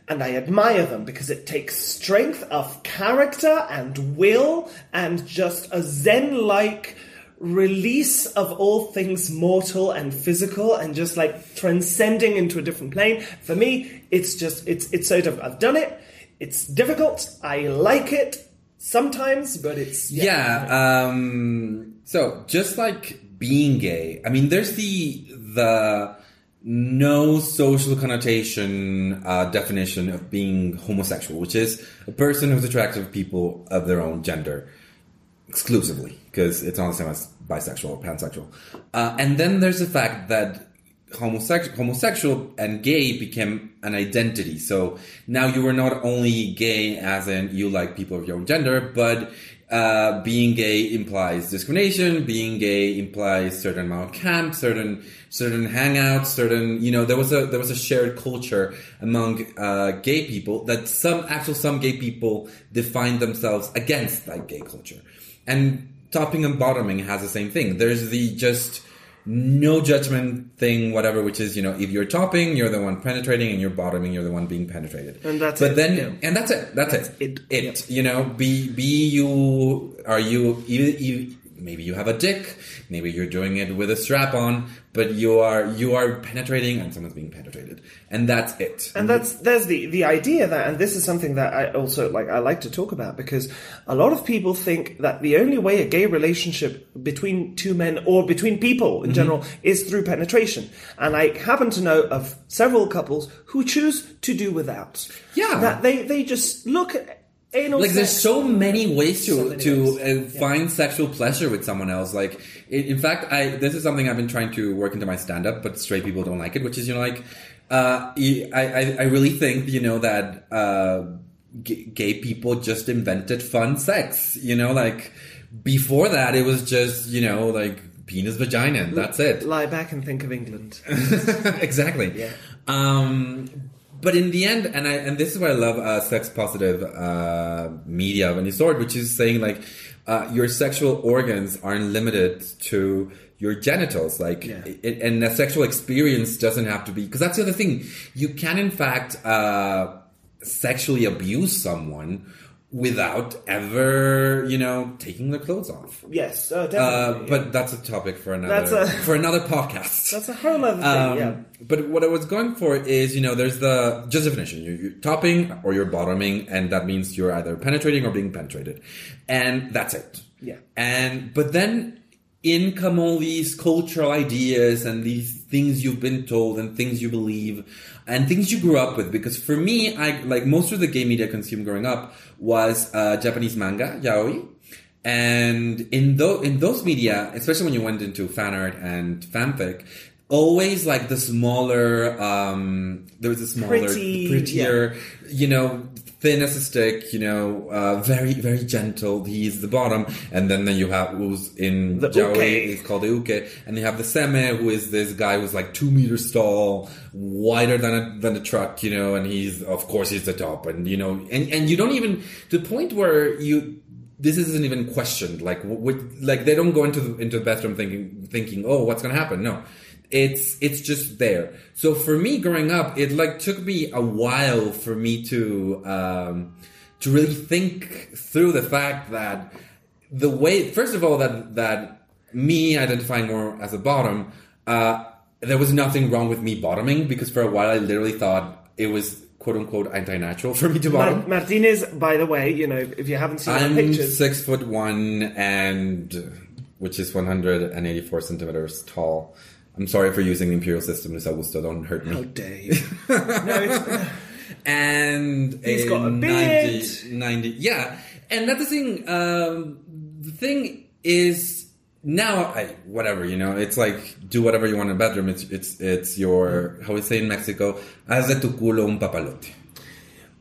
And I admire them because it takes strength of character and will and just a zen like release of all things mortal and physical and just like transcending into a different plane. For me, it's just, it's, it's so difficult. I've done it. It's difficult. I like it sometimes, but it's, Yeah. Um, so just like being gay, I mean, there's the the no social connotation uh, definition of being homosexual, which is a person who's attracted to people of their own gender exclusively, because it's not the same as bisexual or pansexual. Uh, and then there's the fact that homosexual, homosexual and gay became an identity. So now you are not only gay as in you like people of your own gender, but uh, being gay implies discrimination. Being gay implies certain amount of camp, certain certain hangouts, certain you know there was a there was a shared culture among uh, gay people that some actual some gay people defined themselves against that gay culture, and topping and bottoming has the same thing. There's the just no judgment thing, whatever, which is, you know, if you're topping, you're the one penetrating, and you're bottoming, you're the one being penetrated. And that's but it, then, yeah. and that's it. That's, That's it. it, It. You know, be be you. Are you? You. you Maybe you have a dick. Maybe you're doing it with a strap on, but you are you are penetrating, and someone's being penetrated, and that's it. and that's there's the the idea that and this is something that I also like I like to talk about because a lot of people think that the only way a gay relationship between two men or between people in Mm-hmm. general is through penetration and I happen to know of several couples who choose to do without Yeah. that they they just look at anal like there's so many ways to So to ways. uh, find sexual pleasure with someone else like in, in fact i this is something i've been trying to work into my stand up but straight people don't like it which is you know like uh I, I i really think you know that uh g- gay people just invented fun sex you know like before that it was just you know like penis vagina and that's it lie back and think of England (laughs) exactly. Yeah. Um, but in the end, and I and this is why I love uh, sex positive uh, media of any sort, which is saying like uh, your sexual organs aren't limited to your genitals, like, Yeah. it, and a sexual experience doesn't have to be because that's the other thing. You can in fact uh, sexually abuse someone without ever, you know, taking their clothes off. yes uh, Uh, definitely but that's a topic for another a- (laughs) for another podcast. that's a whole other thing Um, yeah But what I was going for is, you know, there's the just definition. You're, you're topping or you're bottoming, and that means you're either penetrating or being penetrated, and that's it. Yeah. And but then in come all these cultural ideas and these things you've been told and things you believe and things you grew up with. Because for me, I like most of the gay media I consumed growing up was uh, Japanese manga, yaoi. And in those in those media, especially when you went into fan art and fanfic, always like the smaller, um, there was a smaller, Pretty, prettier, you know, thin as a stick, you know, uh, very very gentle. He's the bottom, and then then you have who's in The uke. is called the uke, and you have the seme, who is this guy who's like two meters tall, wider than a than a truck, you know, and he's of course he's the top, and you know, and and you don't even to the point where you this isn't even questioned. Like, what, like they don't go into the, into the bathroom thinking thinking, oh, what's gonna happen? No, it's it's just there. So for me, growing up, it like took me a while for me to um, to really think through the fact that the way, first of all, that that me identifying more as a bottom, uh, there was nothing wrong with me bottoming because for a while I literally thought it was quote unquote anti natural (laughs) for me to bottom. Martinez, by the way, you know, if you haven't seen I'm pictures, six foot one and which is 184 centimeters tall. I'm sorry for using the imperial system, Miss Augusto. Don't hurt how me. dare you? (laughs) no, it's, And He's a got a beard. 90, 90 yeah. And that's the thing. Um, the thing is now, I whatever you know. It's like do whatever you want in the bedroom. It's it's it's your how we say in Mexico. Haz de tu culo un papalote.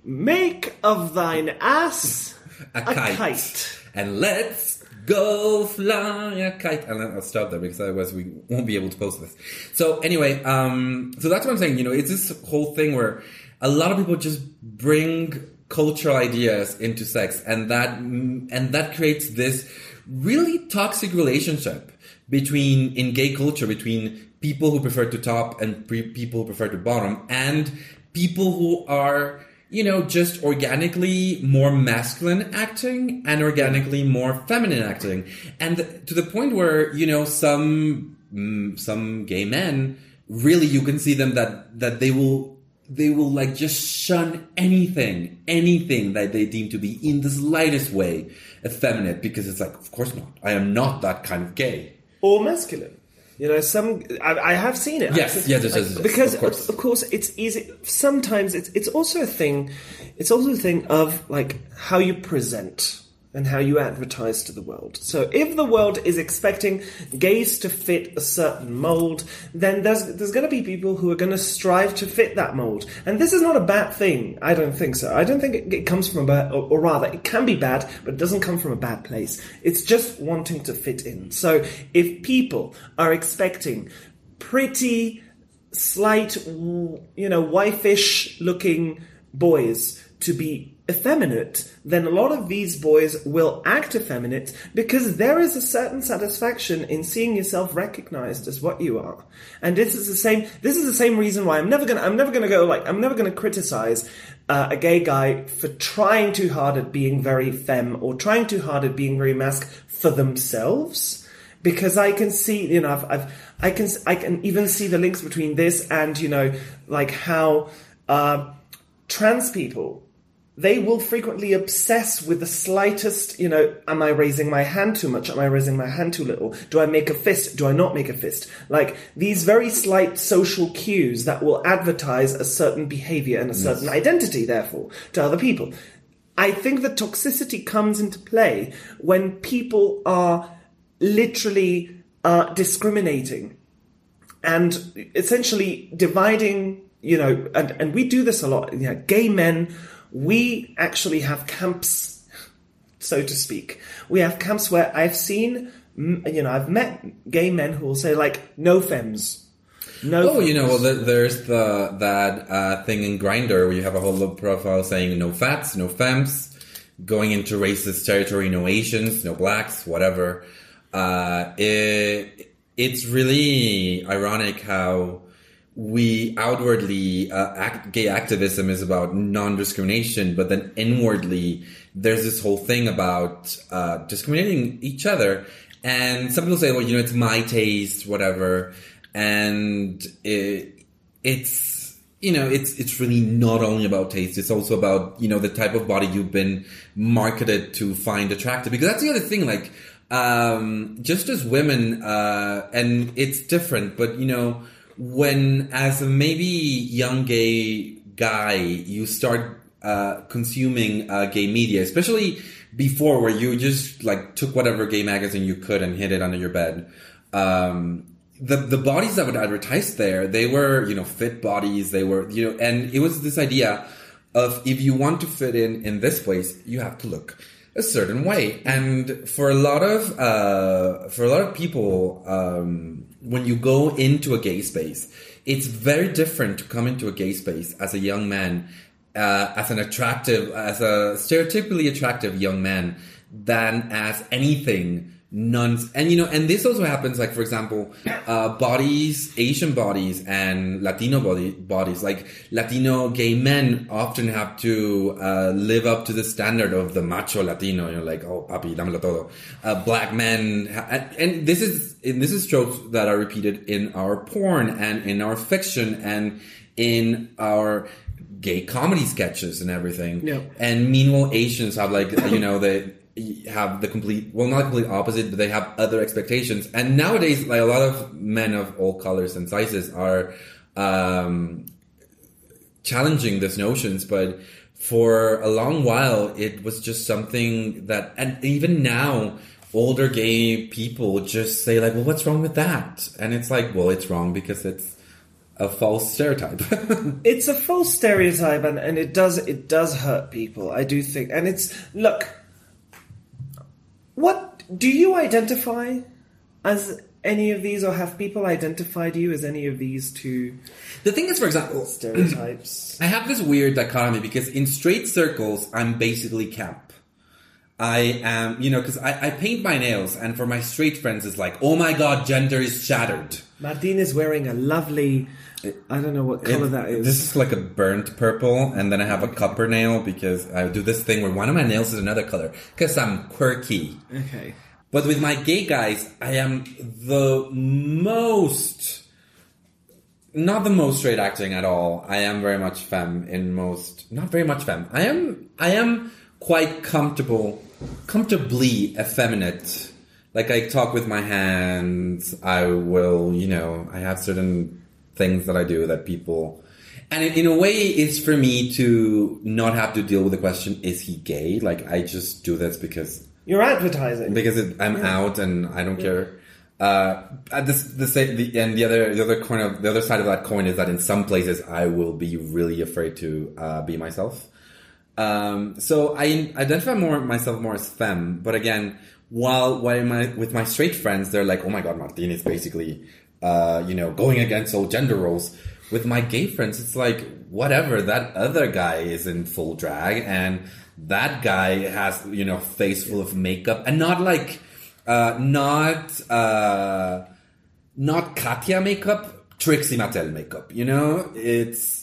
make of thine ass (laughs) a, a kite. kite. And let's go fly a kite. And I'll stop there because otherwise we won't be able to post this. So anyway, um, so that's what I'm saying. You know, it's this whole thing where a lot of people just bring cultural ideas into sex, and that and that creates this really toxic relationship between in gay culture between people who prefer to top and pre- people who prefer to bottom, and people who are you know, just organically more masculine acting and organically more feminine acting. And to the point where, you know, some, mm, some gay men, really you can see them that, that they will, they will like just shun anything, anything that they deem to be in the slightest way effeminate because it's like, of course not. I am not that kind of gay. or masculine. You know, some I, I have seen it. Yes, yes, yes, yes, because of course. of course it's easy. Sometimes it's it's also a thing. It's also a thing of like how you present and how you advertise to the world. So if the world is expecting gays to fit a certain mold, then there's there's going to be people who are going to strive to fit that mold. And this is not a bad thing. I don't think so. I don't think it, it comes from a bad, or, or rather, it can be bad, but it doesn't come from a bad place. It's just wanting to fit in. So if people are expecting pretty, slight, you know, wifeish looking boys to be effeminate, then a lot of these boys will act effeminate because there is a certain satisfaction in seeing yourself recognized as what you are. And this is the same, this is the same reason why I'm never gonna, I'm never gonna go like, I'm never gonna criticize uh, a gay guy for trying too hard at being very femme or trying too hard at being very mask for themselves because I can see, you know, I've, I've, I can, I can even see the links between this and, you know, like how uh, trans people, they will frequently obsess with the slightest, you know, am I raising my hand too much? Am I raising my hand too little? Do I make a fist? Do I not make a fist? Like these very slight social cues that will advertise a certain behavior and a certain identity, therefore, to other people. I think the toxicity comes into play when people are literally uh, discriminating and essentially dividing, you know, and, and we do this a lot. You know, gay men, we actually have camps, so to speak. We have camps where I've seen, you know, I've met gay men who will say like, no femmes. No. Oh, you know, well, there's the that uh, thing in Grindr where you have a whole profile saying no fats, no femmes, going into racist territory, no Asians, no blacks, whatever. Uh, it, it's really ironic how we outwardly uh, act, gay activism is about non-discrimination, but then inwardly there's this whole thing about uh, discriminating each other. And some people say, well, you know, it's my taste, whatever. And it, it's, you know, it's, it's really not only about taste. It's also about, you know, the type of body you've been marketed to find attractive. Because that's the other thing, like, um, just as women, uh, and it's different, but you know, when as a maybe young gay guy, you start uh, consuming uh, gay media, especially before where you just like took whatever gay magazine you could and hid it under your bed. Um, the the bodies that would advertise there, they were you know fit bodies. They were you know, and it was this idea of if you want to fit in in this place, you have to look a certain way. And for a lot of uh, for a lot of people, um, when you go into a gay space, it's very different to come into a gay space as a young man, uh, as an attractive, as a stereotypically attractive young man, than as anything nuns and you know and this also happens like for example uh bodies asian bodies and latino body bodies like latino gay men often have to uh live up to the standard of the macho latino you know like oh papi dámelo todo uh, black men and, this is and this is tropes that are repeated in our porn and in our fiction and in our gay comedy sketches and everything. Yeah. And meanwhile, Asians have like you know they have the complete well not complete opposite, but they have other expectations. And nowadays, like a lot of men of all colors and sizes are um, challenging these notions, but for a long while it was just something that and even now older gay people just say like well what's wrong with that? And it's like well it's wrong because it's a false stereotype. (laughs) It's a false stereotype and, and it does it does hurt people i do think. And it's look what do you identify as any of these or have people identified you as any of these two the thing is for example (clears throat) stereotypes i have this weird dichotomy because in straight circles i'm basically camp I am, you know, because I, I paint my nails, and for my straight friends, it's like, oh my god, gender is shattered. Martin is wearing a lovely, I don't know what color It- that is. This is like a burnt purple, and then I have a copper nail because I do this thing where one of my nails is another color because I'm quirky. okay. But with my gay guys, I am the most, not the most straight acting at all. I am very much femme in most, not very much femme. I am, I am quite comfortable, comfortably effeminate. Like I talk with my hands. I will, you know, I have certain things that I do that people, and in a way, it's for me to not have to deal with the question: Is he gay? Like I just do this because You're advertising. because it, I'm out and I don't care. Uh, at this, the, sa- the and the other the other coin of the other side of that coin is that in some places I will be really afraid to uh, be myself. Um, so I identify more myself more as femme, but again, while while my with my straight friends, they're like, "Oh my god, Martin is basically, uh, you know, going against all gender roles." With my gay friends, it's like whatever. That other guy is in full drag, and that guy has you know face full of makeup, and not like, uh, not uh, not Katya makeup, Trixie Mattel makeup. You know, it's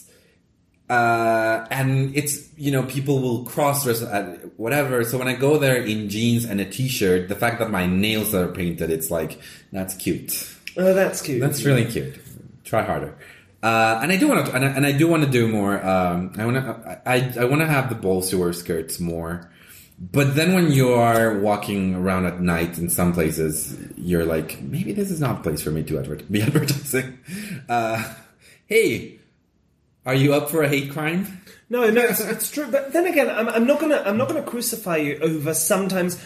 uh, and it's you know people will cross dress at whatever. So when I go there in jeans and a t-shirt, the fact that my nails are painted, it's like that's cute. Oh, that's cute. That's really cute. Try harder. Uh, and I do want to, and I, and I do want to do more. Um, I want to, I, I want to have the balls to wear skirts more. But then when you are walking around at night in some places, you're like, maybe this is not a place for me to advert- be (laughs) advertising. Uh, hey, are you up for a hate crime? No, no, it's, it's true. But then again, I'm, I'm not gonna I'm not gonna crucify you over sometimes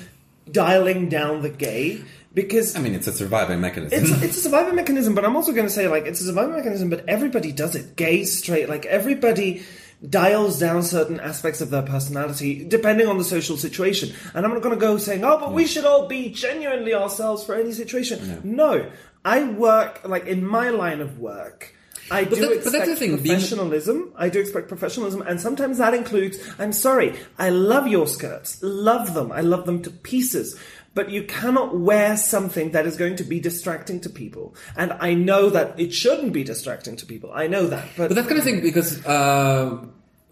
dialing down the gay because I mean, it's a surviving mechanism. it's (laughs) it's a survival mechanism. But I'm also going to say like it's a survival mechanism. But everybody does it. Gay, straight, like everybody dials down certain aspects of their personality depending on the social situation. And I'm not going to go saying, oh, but we should all be genuinely ourselves for any situation. No, I work like in my line of work. I do that- but expect that's the thing, being- professionalism. I do expect professionalism, and sometimes that includes. I'm sorry, I love your skirts, love them, I love them to pieces. But you cannot wear something that is going to be distracting to people, and I know that it shouldn't be distracting to people. I know that, but, But that's kind of thing because, uh,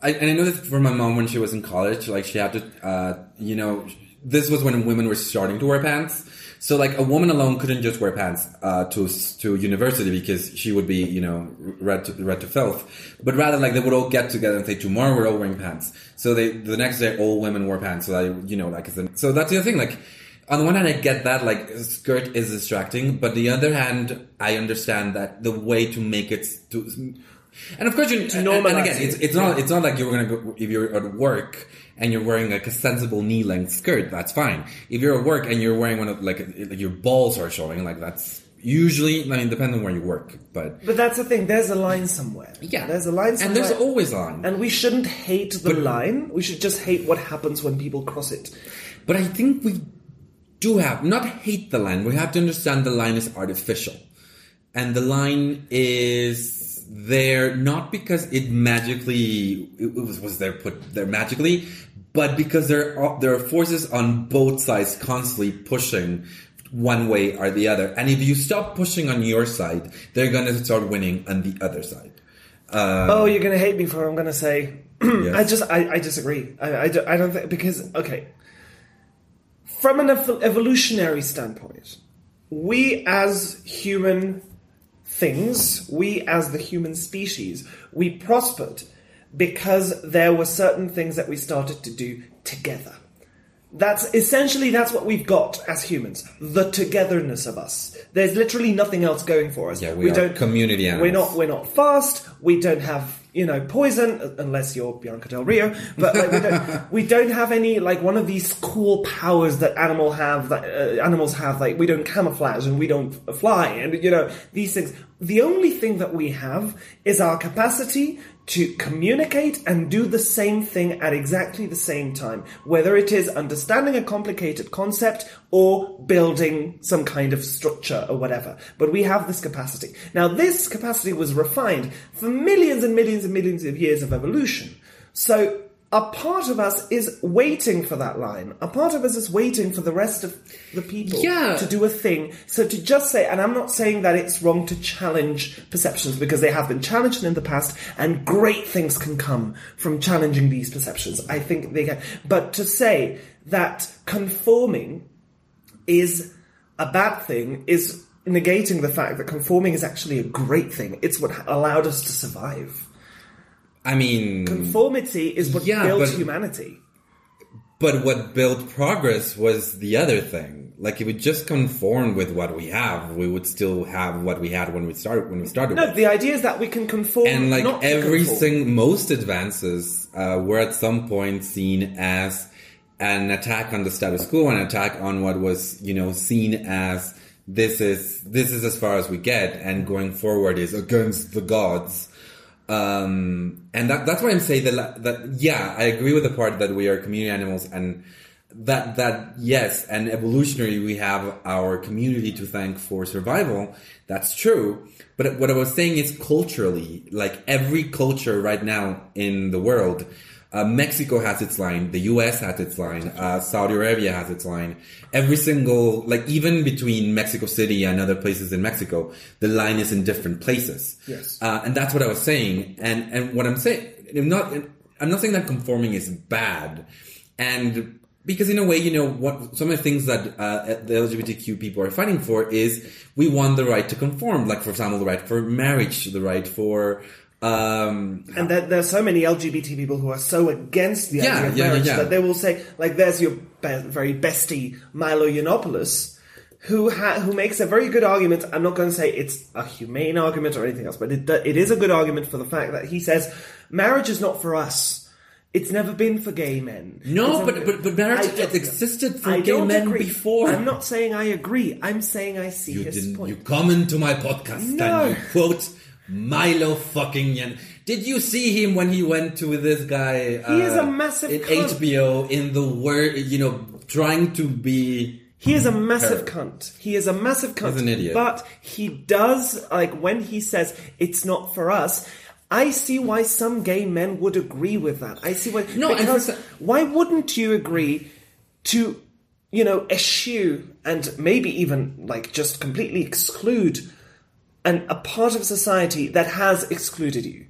I, and I know this from my mom when she was in college. Like she had to, uh, you know, this was when women were starting to wear pants. So like a woman alone couldn't just wear pants uh, to to university because she would be, you know, read to, read to filth. But rather, like they would all get together and say, "Tomorrow we're all wearing pants." So they the next day all women wore pants. So I, you know, like so that's the other thing. Like on the one hand, I get that like skirt is distracting, but the other hand, I understand that the way to make it to, and of course, you and, and again, it's it's not it's not like you're gonna go if you're at work and you're wearing like a sensible knee length skirt, that's fine. If you're at work and you're wearing one of like like your balls are showing, like that's usually I mean depending on where you work, but but that's the thing. There's a line somewhere. yeah, there's a line somewhere, and there's always a line. and we shouldn't hate the line. We should just hate what happens when people cross it. But I think we do have not hate the line. We have to understand the line is artificial, and the line is there not because it magically it was, was there put there magically, but because there are there are forces on both sides constantly pushing one way or the other. And if you stop pushing on your side, they're going to start winning on the other side. Uh, oh, you're going to hate me for what I'm going to say. (clears throat) Yes. I just, I, I disagree. I, I, I don't think, because, okay. From an ev- evolutionary standpoint, we as human things, we as the human species, we prospered because there were certain things that we started to do together. That's essentially that's what we've got as humans. The togetherness of us. There's literally nothing else going for us. Yeah, we are community animals. We're not we're not fast. We don't have you know poison uh, unless you're Bianca Del Rio. But like, we don't (laughs) we don't have any like one of these cool powers that animal have that uh, animals have. Like we don't camouflage and we don't fly and you know these things. The only thing that we have is our capacity to communicate and do the same thing at exactly the same time, whether it is understanding a complicated concept or building some kind of structure or whatever. But we have this capacity. Now, this capacity was refined for millions and millions and millions of years of evolution. So, a part of us is waiting for that line. A part of us is waiting for the rest of the people Yeah. to do a thing. So to just say, and I'm not saying that it's wrong to challenge perceptions because they have been challenged in the past and great things can come from challenging these perceptions. I think they can. But to say that conforming is a bad thing is negating the fact that conforming is actually a great thing. It's what allowed us to survive. I mean, Conformity is what Yeah, built but- humanity. but what built progress was the other thing. Like if we just conform with what we have, we would still have what we had when we started. When we started, No, with. the idea is that we can conform and like not to every conform. most advances uh, were at some point seen as an attack on the status quo, an attack on what was you know seen as this is this is as far as we get, and going forward is against the gods. Um, and that, that's why I'm saying that, that, yeah, I agree with the part that we are community animals and that, that, yes, and evolutionary, we have our community to thank for survival. That's true. But what I was saying is culturally, like every culture right now in the world, uh, Mexico has its line, the US has its line, uh, Saudi Arabia has its line. Every single, like even between Mexico City and other places in Mexico, the line is in different places. Yes. Uh, and that's what I was saying. And, and what I'm saying, I'm not, I'm not saying that conforming is bad. And because in a way, you know, what, some of the things that, uh, the LGBTQ people are fighting for is we want the right to conform. Like, for example, the right for marriage, the right for, um, And there, there's so many LGBT people who are so against the Yeah, idea of yeah, marriage yeah. that they will say, like, there's your be- very bestie Milo Yiannopoulos, who ha- who makes a very good argument. I'm not going to say it's a humane argument or anything else, but it, it is a good argument for the fact that he says marriage is not for us. It's never been for gay men. No, but- but- but marriage has existed for I gay men agree. before. I'm not saying I agree. I'm saying I see you his didn't, point. you come into my podcast No. and you quote Milo fucking Yan. Did you see him when he went to this guy? uh, He is a massive in cunt. HBO in the word, you know, trying to be. He is a massive Terrible. cunt. He is a massive cunt. He's an idiot. But he does, like, when he says it's not for us, I see why some gay men would agree with that. I see why. No, because for- why wouldn't you agree to, you know, eschew and maybe even, like, just completely exclude an, a part of society that has excluded you?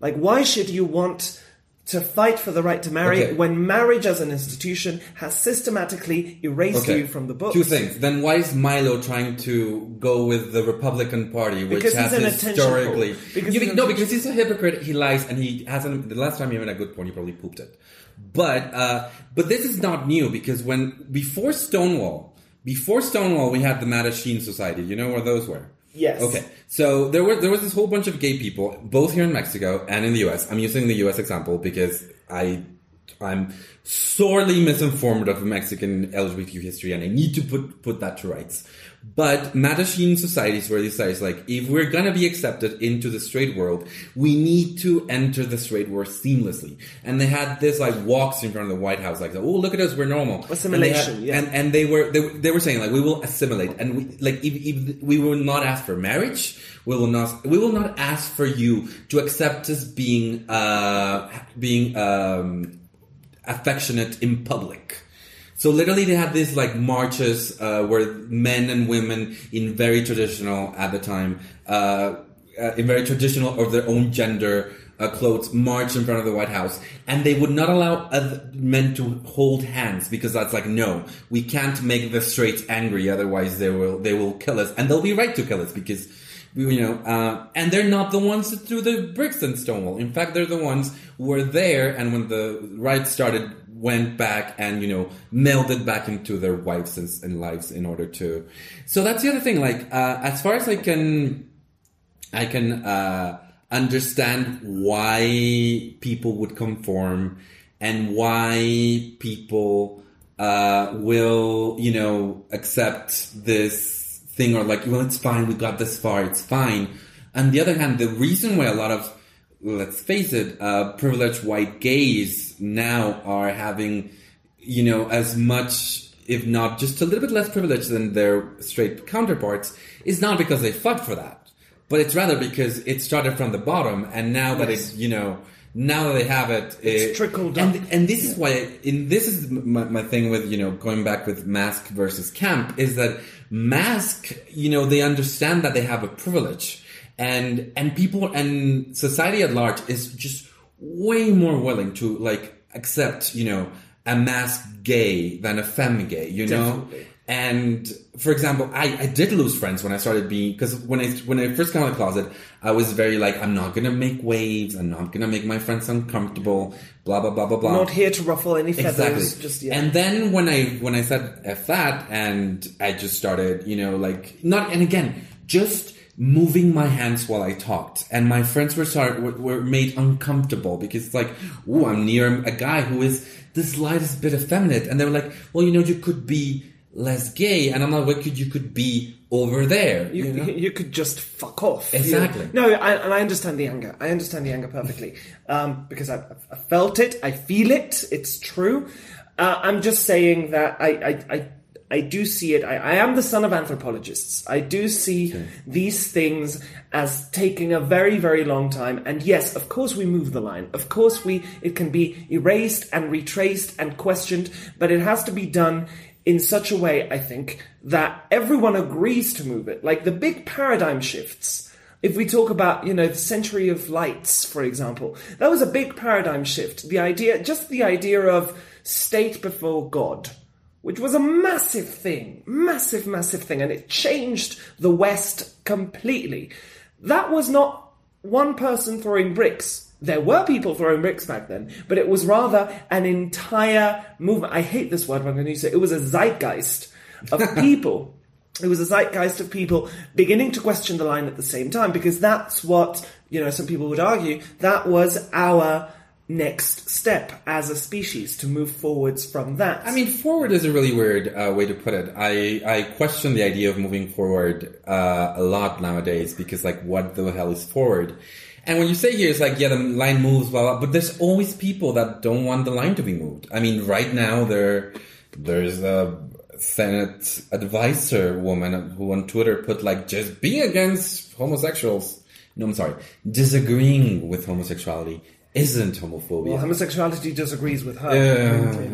Like, why should you want to fight for the right to marry Okay. when marriage as an institution has systematically erased Okay, you from the book. Two things. Then why is Milo trying to go with the Republican Party, which Because has historically? Because You- no, because he's a hypocrite. He lies, and he hasn't. The last time he made a good point, he probably pooped it. But uh, but this is not new because when before Stonewall, before Stonewall, we had the Mattachine Society. You know where those were? Yes. Okay. So there was there was this whole bunch of gay people, both here in Mexico and in the U.S. I'm using the U.S. example because I I'm sorely misinformed of Mexican LGBTQ history, and I need to put put that to rights. But Mattachine societies where they say like if we're gonna be accepted into the straight world, we need to enter the straight world seamlessly. And they had this like walks in front of the White House, like, oh look at us, we're normal. Assimilation, And they yeah. and and they were they, they were saying like we will assimilate and we, like if, if we will not ask for marriage we will not we will not ask for you to accept us being uh being um affectionate in public so literally they had these like marches uh, where men and women in very traditional at the time uh, uh, in very traditional of their own gender uh, clothes march in front of the White House, and they would not allow men to hold hands because that's like no, we can't make the straights angry, otherwise they will they will kill us, and they'll be right to kill us because you know, uh, and they're not the ones that threw the bricks in Stonewall. In fact, they're the ones who were there, and when the riots started, went back and you know melded back into their wives and, and lives in order to. So that's the other thing. Like uh, as far as I can, I can uh, understand why people would conform and why people uh, will you know accept this thing or like well it's fine we got this far it's fine. On the other hand, the reason why a lot of let's face it, uh, privileged white gays now are having, you know, as much, if not just a little bit less privilege than their straight counterparts, is not because they fought for that, but it's rather because it started from the bottom, and now that Yes. it's, you know, now that they have it, It's it- trickled and, up. And this is why, in this is my, my thing with you know going back with mask versus camp is that mask, you know, they understand that they have a privilege, and and people and society at large is just way more willing to like accept you know a mask gay than a femme gay, you know. Definitely. And for example, I, I did lose friends when I started being because when I when I first came out of the closet, I was very like I'm not gonna make waves, I'm not gonna make my friends uncomfortable, blah blah blah blah blah. Not here to ruffle any feathers. Exactly. Just yeah. And then when I when I said f that, and I just started, you know, like not and again, just moving my hands while I talked, and my friends were start were, were made uncomfortable because it's like, oh, I'm near a guy who is the slightest bit effeminate, and they were like, well, you know, you could be less gay, and I'm like, what could you could be over there, You, you know? (laughs) you could just fuck off. Exactly. You know? No, I, and I understand the anger. I understand the anger perfectly um, because I, I felt it. I feel it. It's true. Uh, I'm just saying that I, I, I, I do see it. I, I am the son of anthropologists. I do see these things as taking a very, very long time. And yes, of course, we move the line. Of course, we it can be erased and retraced and questioned, but it has to be done in such a way, I think, that everyone agrees to move it. Like the big paradigm shifts. If we talk about, you know, the century of lights, for example, that was a big paradigm shift. The idea, just the idea of state before God, which was a massive thing, massive, massive thing, and it changed the West completely. That was not one person throwing bricks. There were people throwing bricks back then, but it was rather an entire movement. I hate this word, but I'm going to use it. It was a zeitgeist of (laughs) people. It was a zeitgeist of people beginning to question the line at the same time, because that's what, you know, some people would argue, that was our next step as a species to move forwards from that. I mean, forward is a really weird uh, way to put it. I, I question the idea of moving forward uh, a lot nowadays because, like, what the hell is forward? And when you say here, it's like, yeah, the line moves, blah, blah, but there's always people that don't want the line to be moved. I mean, right now, there, there's a Senate advisor woman who on Twitter put, like, just being against homosexuals. No, I'm sorry. Disagreeing with homosexuality isn't homophobia. well, homosexuality disagrees with her.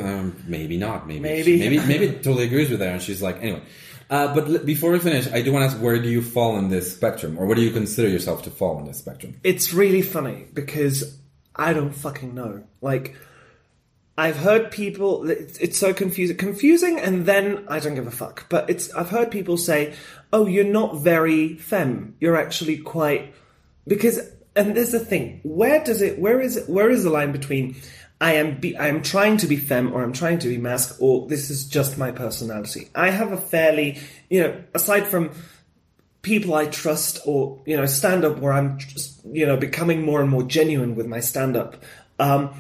Um, maybe not. Maybe Maybe. maybe maybe totally agrees with her, and she's like, anyway. Uh, but l- before we finish, I do want to ask, where do you fall in this spectrum, or where do you consider yourself to fall in this spectrum? it's really funny because I don't fucking know. Like, I've heard people. It's, it's so confusing, confusing, and then I don't give a fuck. But it's. I've heard people say, "Oh, you're not very femme. You're actually quite." Because, and there's the thing. Where does it? Where is it? Where is the line between? I am be, I am trying to be femme or I'm trying to be mask or this is just my personality. I have a fairly, you know, aside from people I trust or you know stand up where I'm just you know becoming more and more genuine with my stand up. Um,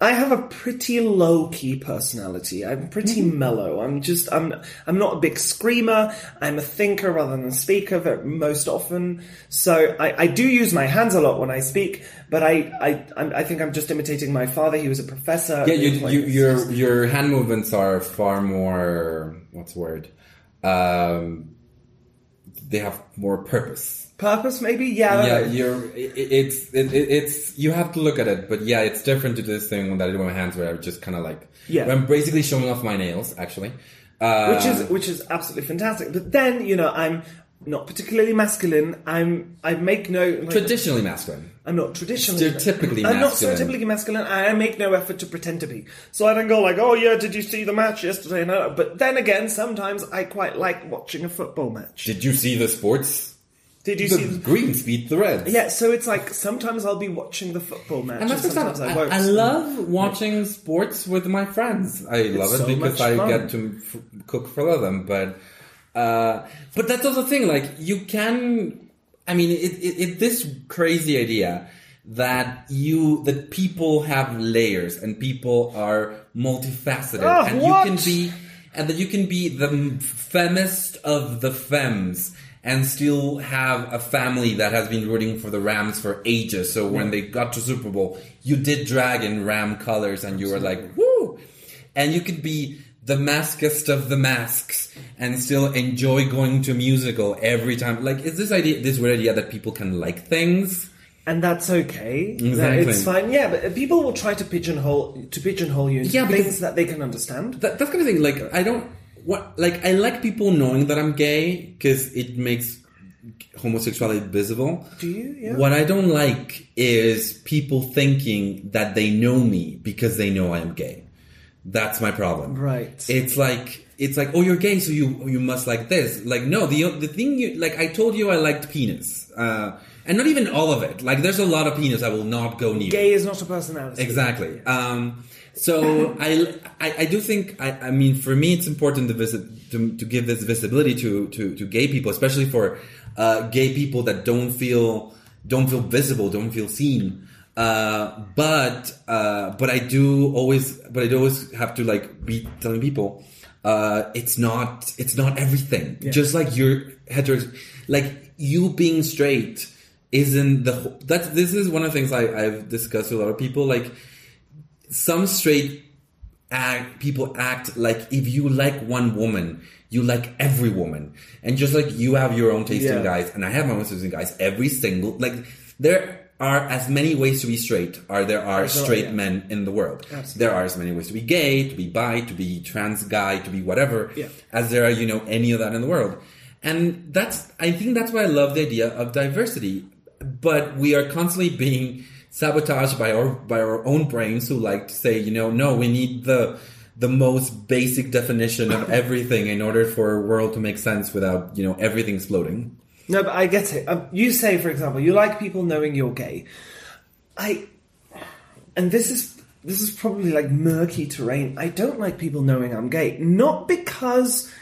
I have a pretty low key personality. I'm pretty mellow. I'm just I'm I'm not a big screamer. I'm a thinker rather than a speaker most often. So I, I do use my hands a lot when I speak, but I I I'm, I think I'm just imitating my father. He was a professor. Yeah, you, you, your your hand movements are far more. What's the word? Um, they have more purpose. purpose maybe. Yeah. Yeah, you're. It, it's it, it- it's you have to look at it, but yeah, it's different to this thing that I do with my hands, where I'm just kind of like. Yeah. I'm basically showing off my nails, actually. Uh, which is which is absolutely fantastic. But then you know I'm not particularly masculine. I'm I make no like, traditionally masculine. I'm not traditionally Stereotypically I'm not stereotypically masculine. I make no effort to pretend to be. So I don't go like, oh yeah, did you see the match yesterday? No, but then again, sometimes I quite like watching a football match. Did you see the sports? Did you the see the- Greens beat the Reds. Yeah, so it's like sometimes I'll be watching the football match, And and, sometimes. I I, won't. I love watching sports with my friends. I love it so because I fun. get to f- cook for them. But uh, but that's also the thing. Like you can. I mean, it, it, it this crazy idea that you that people have layers and people are multifaceted Ah, and what? you can be and that you can be the femist of the femmes and still have a family that has been rooting for the Rams for ages. So when they got to Super Bowl, you did drag in Ram colors and you were like, woo! And you could be the maskest of the masks and still enjoy going to a musical every time. Like, is this idea, this weird idea that people can like things? and that's okay. Exactly. It's fine. Yeah, but people will try to pigeonhole to pigeonhole you into Yeah, things that they can understand. That, that's kind of thing. Like, I don't what like I like people knowing that I'm gay because it makes homosexuality visible. Do you? Yeah. What I don't like is people thinking that they know me because they know I am gay. That's my problem. Right. It's like it's like oh you're gay so you you must like this. Like no the the thing you like I told you I liked penis. Uh, and not even all of it. Like there's a lot of penis I will not go near. Gay is not a personality. Exactly. Um, so (laughs) I, I, I do think I, I mean for me it's important to visit to, to give this visibility to, to, to gay people, especially for uh, gay people that don't feel don't feel visible, don't feel seen. Uh, but uh, but I do always but I do always have to like be telling people uh, it's not it's not everything. Just like you're hetero, like you being straight isn't the whole, that's this is one of the things I, I've discussed with a lot of people like some straight act people act like if you like one woman you like every woman. And just like you have your own taste in guys and i have my own taste in guys every single like there are as many ways to be straight are there are straight yeah. men in the world Absolutely. there are as many ways to be gay to be bi to be trans guy to be whatever Yeah. as there are you know any of that in the world and that's i think that's why i love the idea of diversity but we are constantly being sabotaged by our by our own brains who like to say you know no we need the the most basic definition of everything in order for a world to make sense without you know everything exploding No, but I get it. Um, you say, for example, you like people knowing you're gay. I, and this is this is probably like murky terrain. I don't like people knowing I'm gay, not because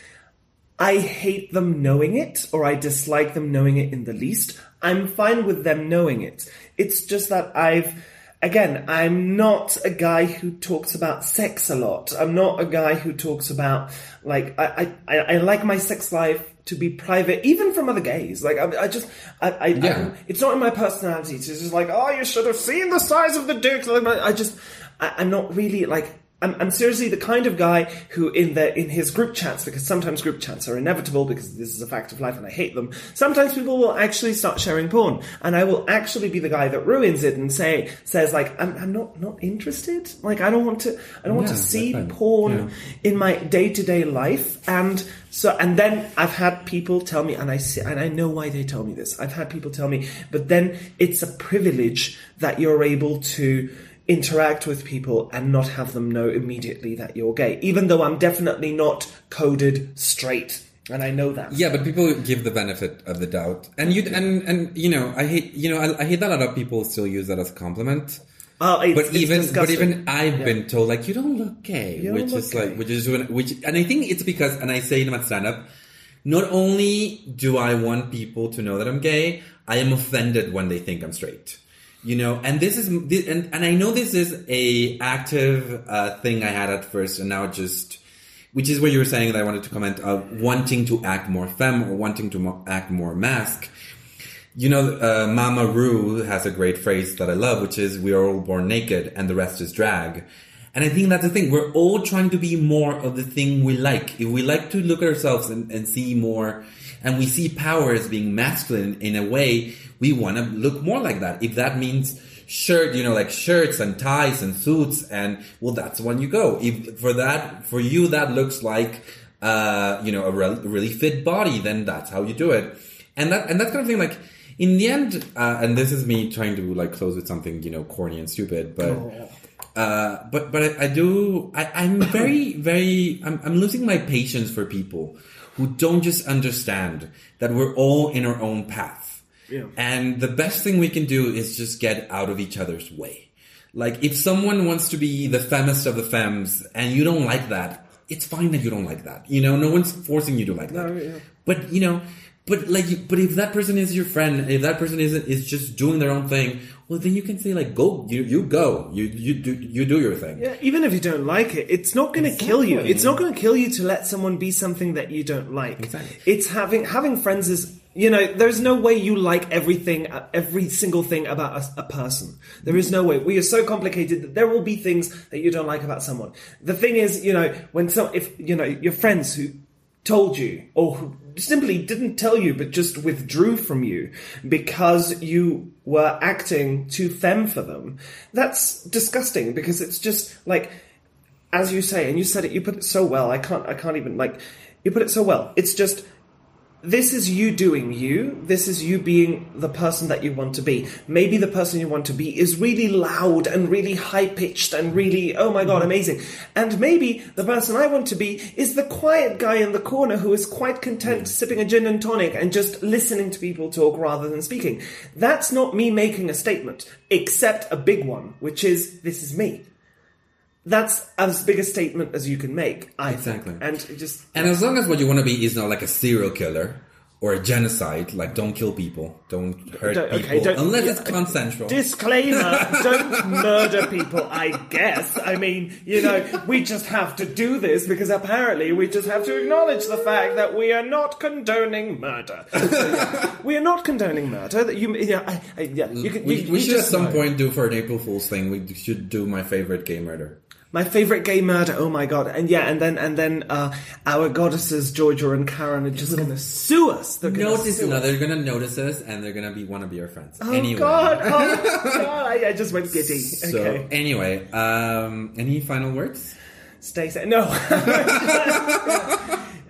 I hate them knowing it or I dislike them knowing it in the least. I'm fine with them knowing it. It's just that I've again, I'm not a guy who talks about sex a lot. I'm not a guy who talks about like I I, I like my sex life to be private, even from other gays. Like I, I just I, I, Yeah. I'm- it's not in my personality to just like oh you should have seen the size of the dick. Like, I just I, I'm not really like. I'm, I'm seriously the kind of guy who, in the in his group chats, because sometimes group chats are inevitable because this is a fact of life and I hate them. Sometimes people will actually start sharing porn, and I will actually be the guy that ruins it and say says like I'm, I'm not not interested. Like I don't want to I don't want to see porn Yeah. in my day to day life, and so and then I've had people tell me, and I see, and I know why they tell me this. I've had people tell me, but then it's a privilege that you're able to interact with people and not have them know immediately that you're gay, even though I'm definitely not coded straight, and I know that. yeah but people give the benefit of the doubt and you and and you know i hate you know i, I hate that a lot of people still use that as a compliment Oh, it's, but it's even but even I've been told like you don't look gay, don't which look is like which is when- which and I think it's because and I say in my stand up, not only do I want people to know that I'm gay, I am offended when they think I'm straight. You know, and this is this, and and I know this is a active uh, thing I had at first, and now just. Which is what you were saying that I wanted to comment of wanting to act more femme or wanting to mo- act more mask. You know, uh, Mama Ru has a great phrase that I love, which is "We are all born naked, and the rest is drag." And I think that's the thing. We're all trying to be more of the thing we like. If we like to look at ourselves and, and see more, and we see power as being masculine in a way, we want to look more like that. If that means shirt, you know, like shirts and ties and suits, and well, that's when you go. If for that, for you, that looks like, uh, you know, a re- really fit body, then that's how you do it. And that, and that kind of thing, like, in the end, uh, and this is me trying to like close with something, you know, corny and stupid, but, uh, but, but I, I do, I, I'm (laughs) very, very, I'm, I'm losing my patience for people who don't just understand that we're all in our own path. Yeah. And the best thing we can do is just get out of each other's way. Like if someone wants to be the femmest of the femmes and you don't like that, it's fine that you don't like that. You know, no one's forcing you to like that. No, yeah. But you know, but like, you- but if that person is your friend, if that person isn't, is just doing their own thing, well, then you can say like, go, you you go, you you do you do your thing. Yeah, even if you don't like it, it's not going to kill you. It's not going to kill you to let someone be something that you don't like. Exactly. It's having having friends is you know there's no way you like everything every single thing about a, a person. There is no way. We are so complicated that there will be things that you don't like about someone. The thing is, you know, when some if you know your friends who told you or who simply didn't tell you but just withdrew from you because you were acting too femme for them. That's disgusting because it's just like as you say and you said it you put it so well i can't i can't even like you put it so well. It's just this is you doing you. This is you being the person that you want to be. Maybe the person you want to be is really loud and really high pitched and really, oh my god, mm-hmm. amazing. And maybe the person I want to be is the quiet guy in the corner who is quite content mm. sipping a gin and tonic and just listening to people talk rather than speaking. That's not me making a statement, except a big one, which is, this is me. That's as big a statement as you can make, I Exactly. think. And just, And as long as what you want to be is not like a serial killer or a genocide, like don't kill people, don't hurt Don't- people, okay, don't- unless yeah, it's consensual. Disclaimer, (laughs) don't murder people, I guess. I mean, you know, we just have to do this because apparently we just have to acknowledge the fact that we are not condoning murder. (laughs) we are not condoning murder. That you, yeah, I, I, yeah, you can, we you, we should at some know. point do for an April Fool's thing. We should do my favorite gay murder. My favorite gay murder. Oh my god! And yeah, and then and then uh, our goddesses Georgia and Karen are just to sue us. They're gonna Notice, sue no, us. they're gonna notice us and they're gonna be want to be our friends. Oh anyway. god! Oh (laughs) god! I, I just went giddy. So okay. anyway, um, any final words? Stay safe. No. (laughs)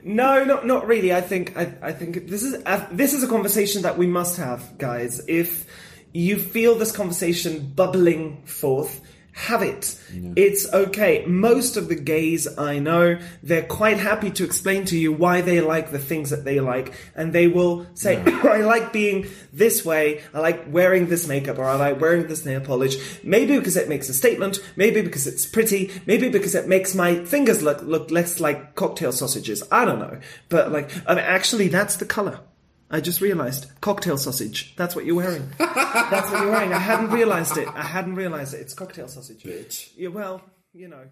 no, not not really. I think I, I think this is uh, this is a conversation that we must have, guys. If you feel this conversation bubbling forth, have it. It's okay. Most of the gays I know, they're quite happy to explain to you why they like the things that they like, and they will say, (laughs) "I like being this way. I like wearing this makeup, or I like wearing this nail polish." Maybe because it makes a statement. Maybe because it's pretty. Maybe because it makes my fingers look look less like cocktail sausages. I don't know, but like, I mean, actually, that's the color. I just realized cocktail sausage. That's what you're wearing. That's what you're wearing. I hadn't realized it. I hadn't realized it. It's cocktail sausage. Bitch. Yeah, well, you know.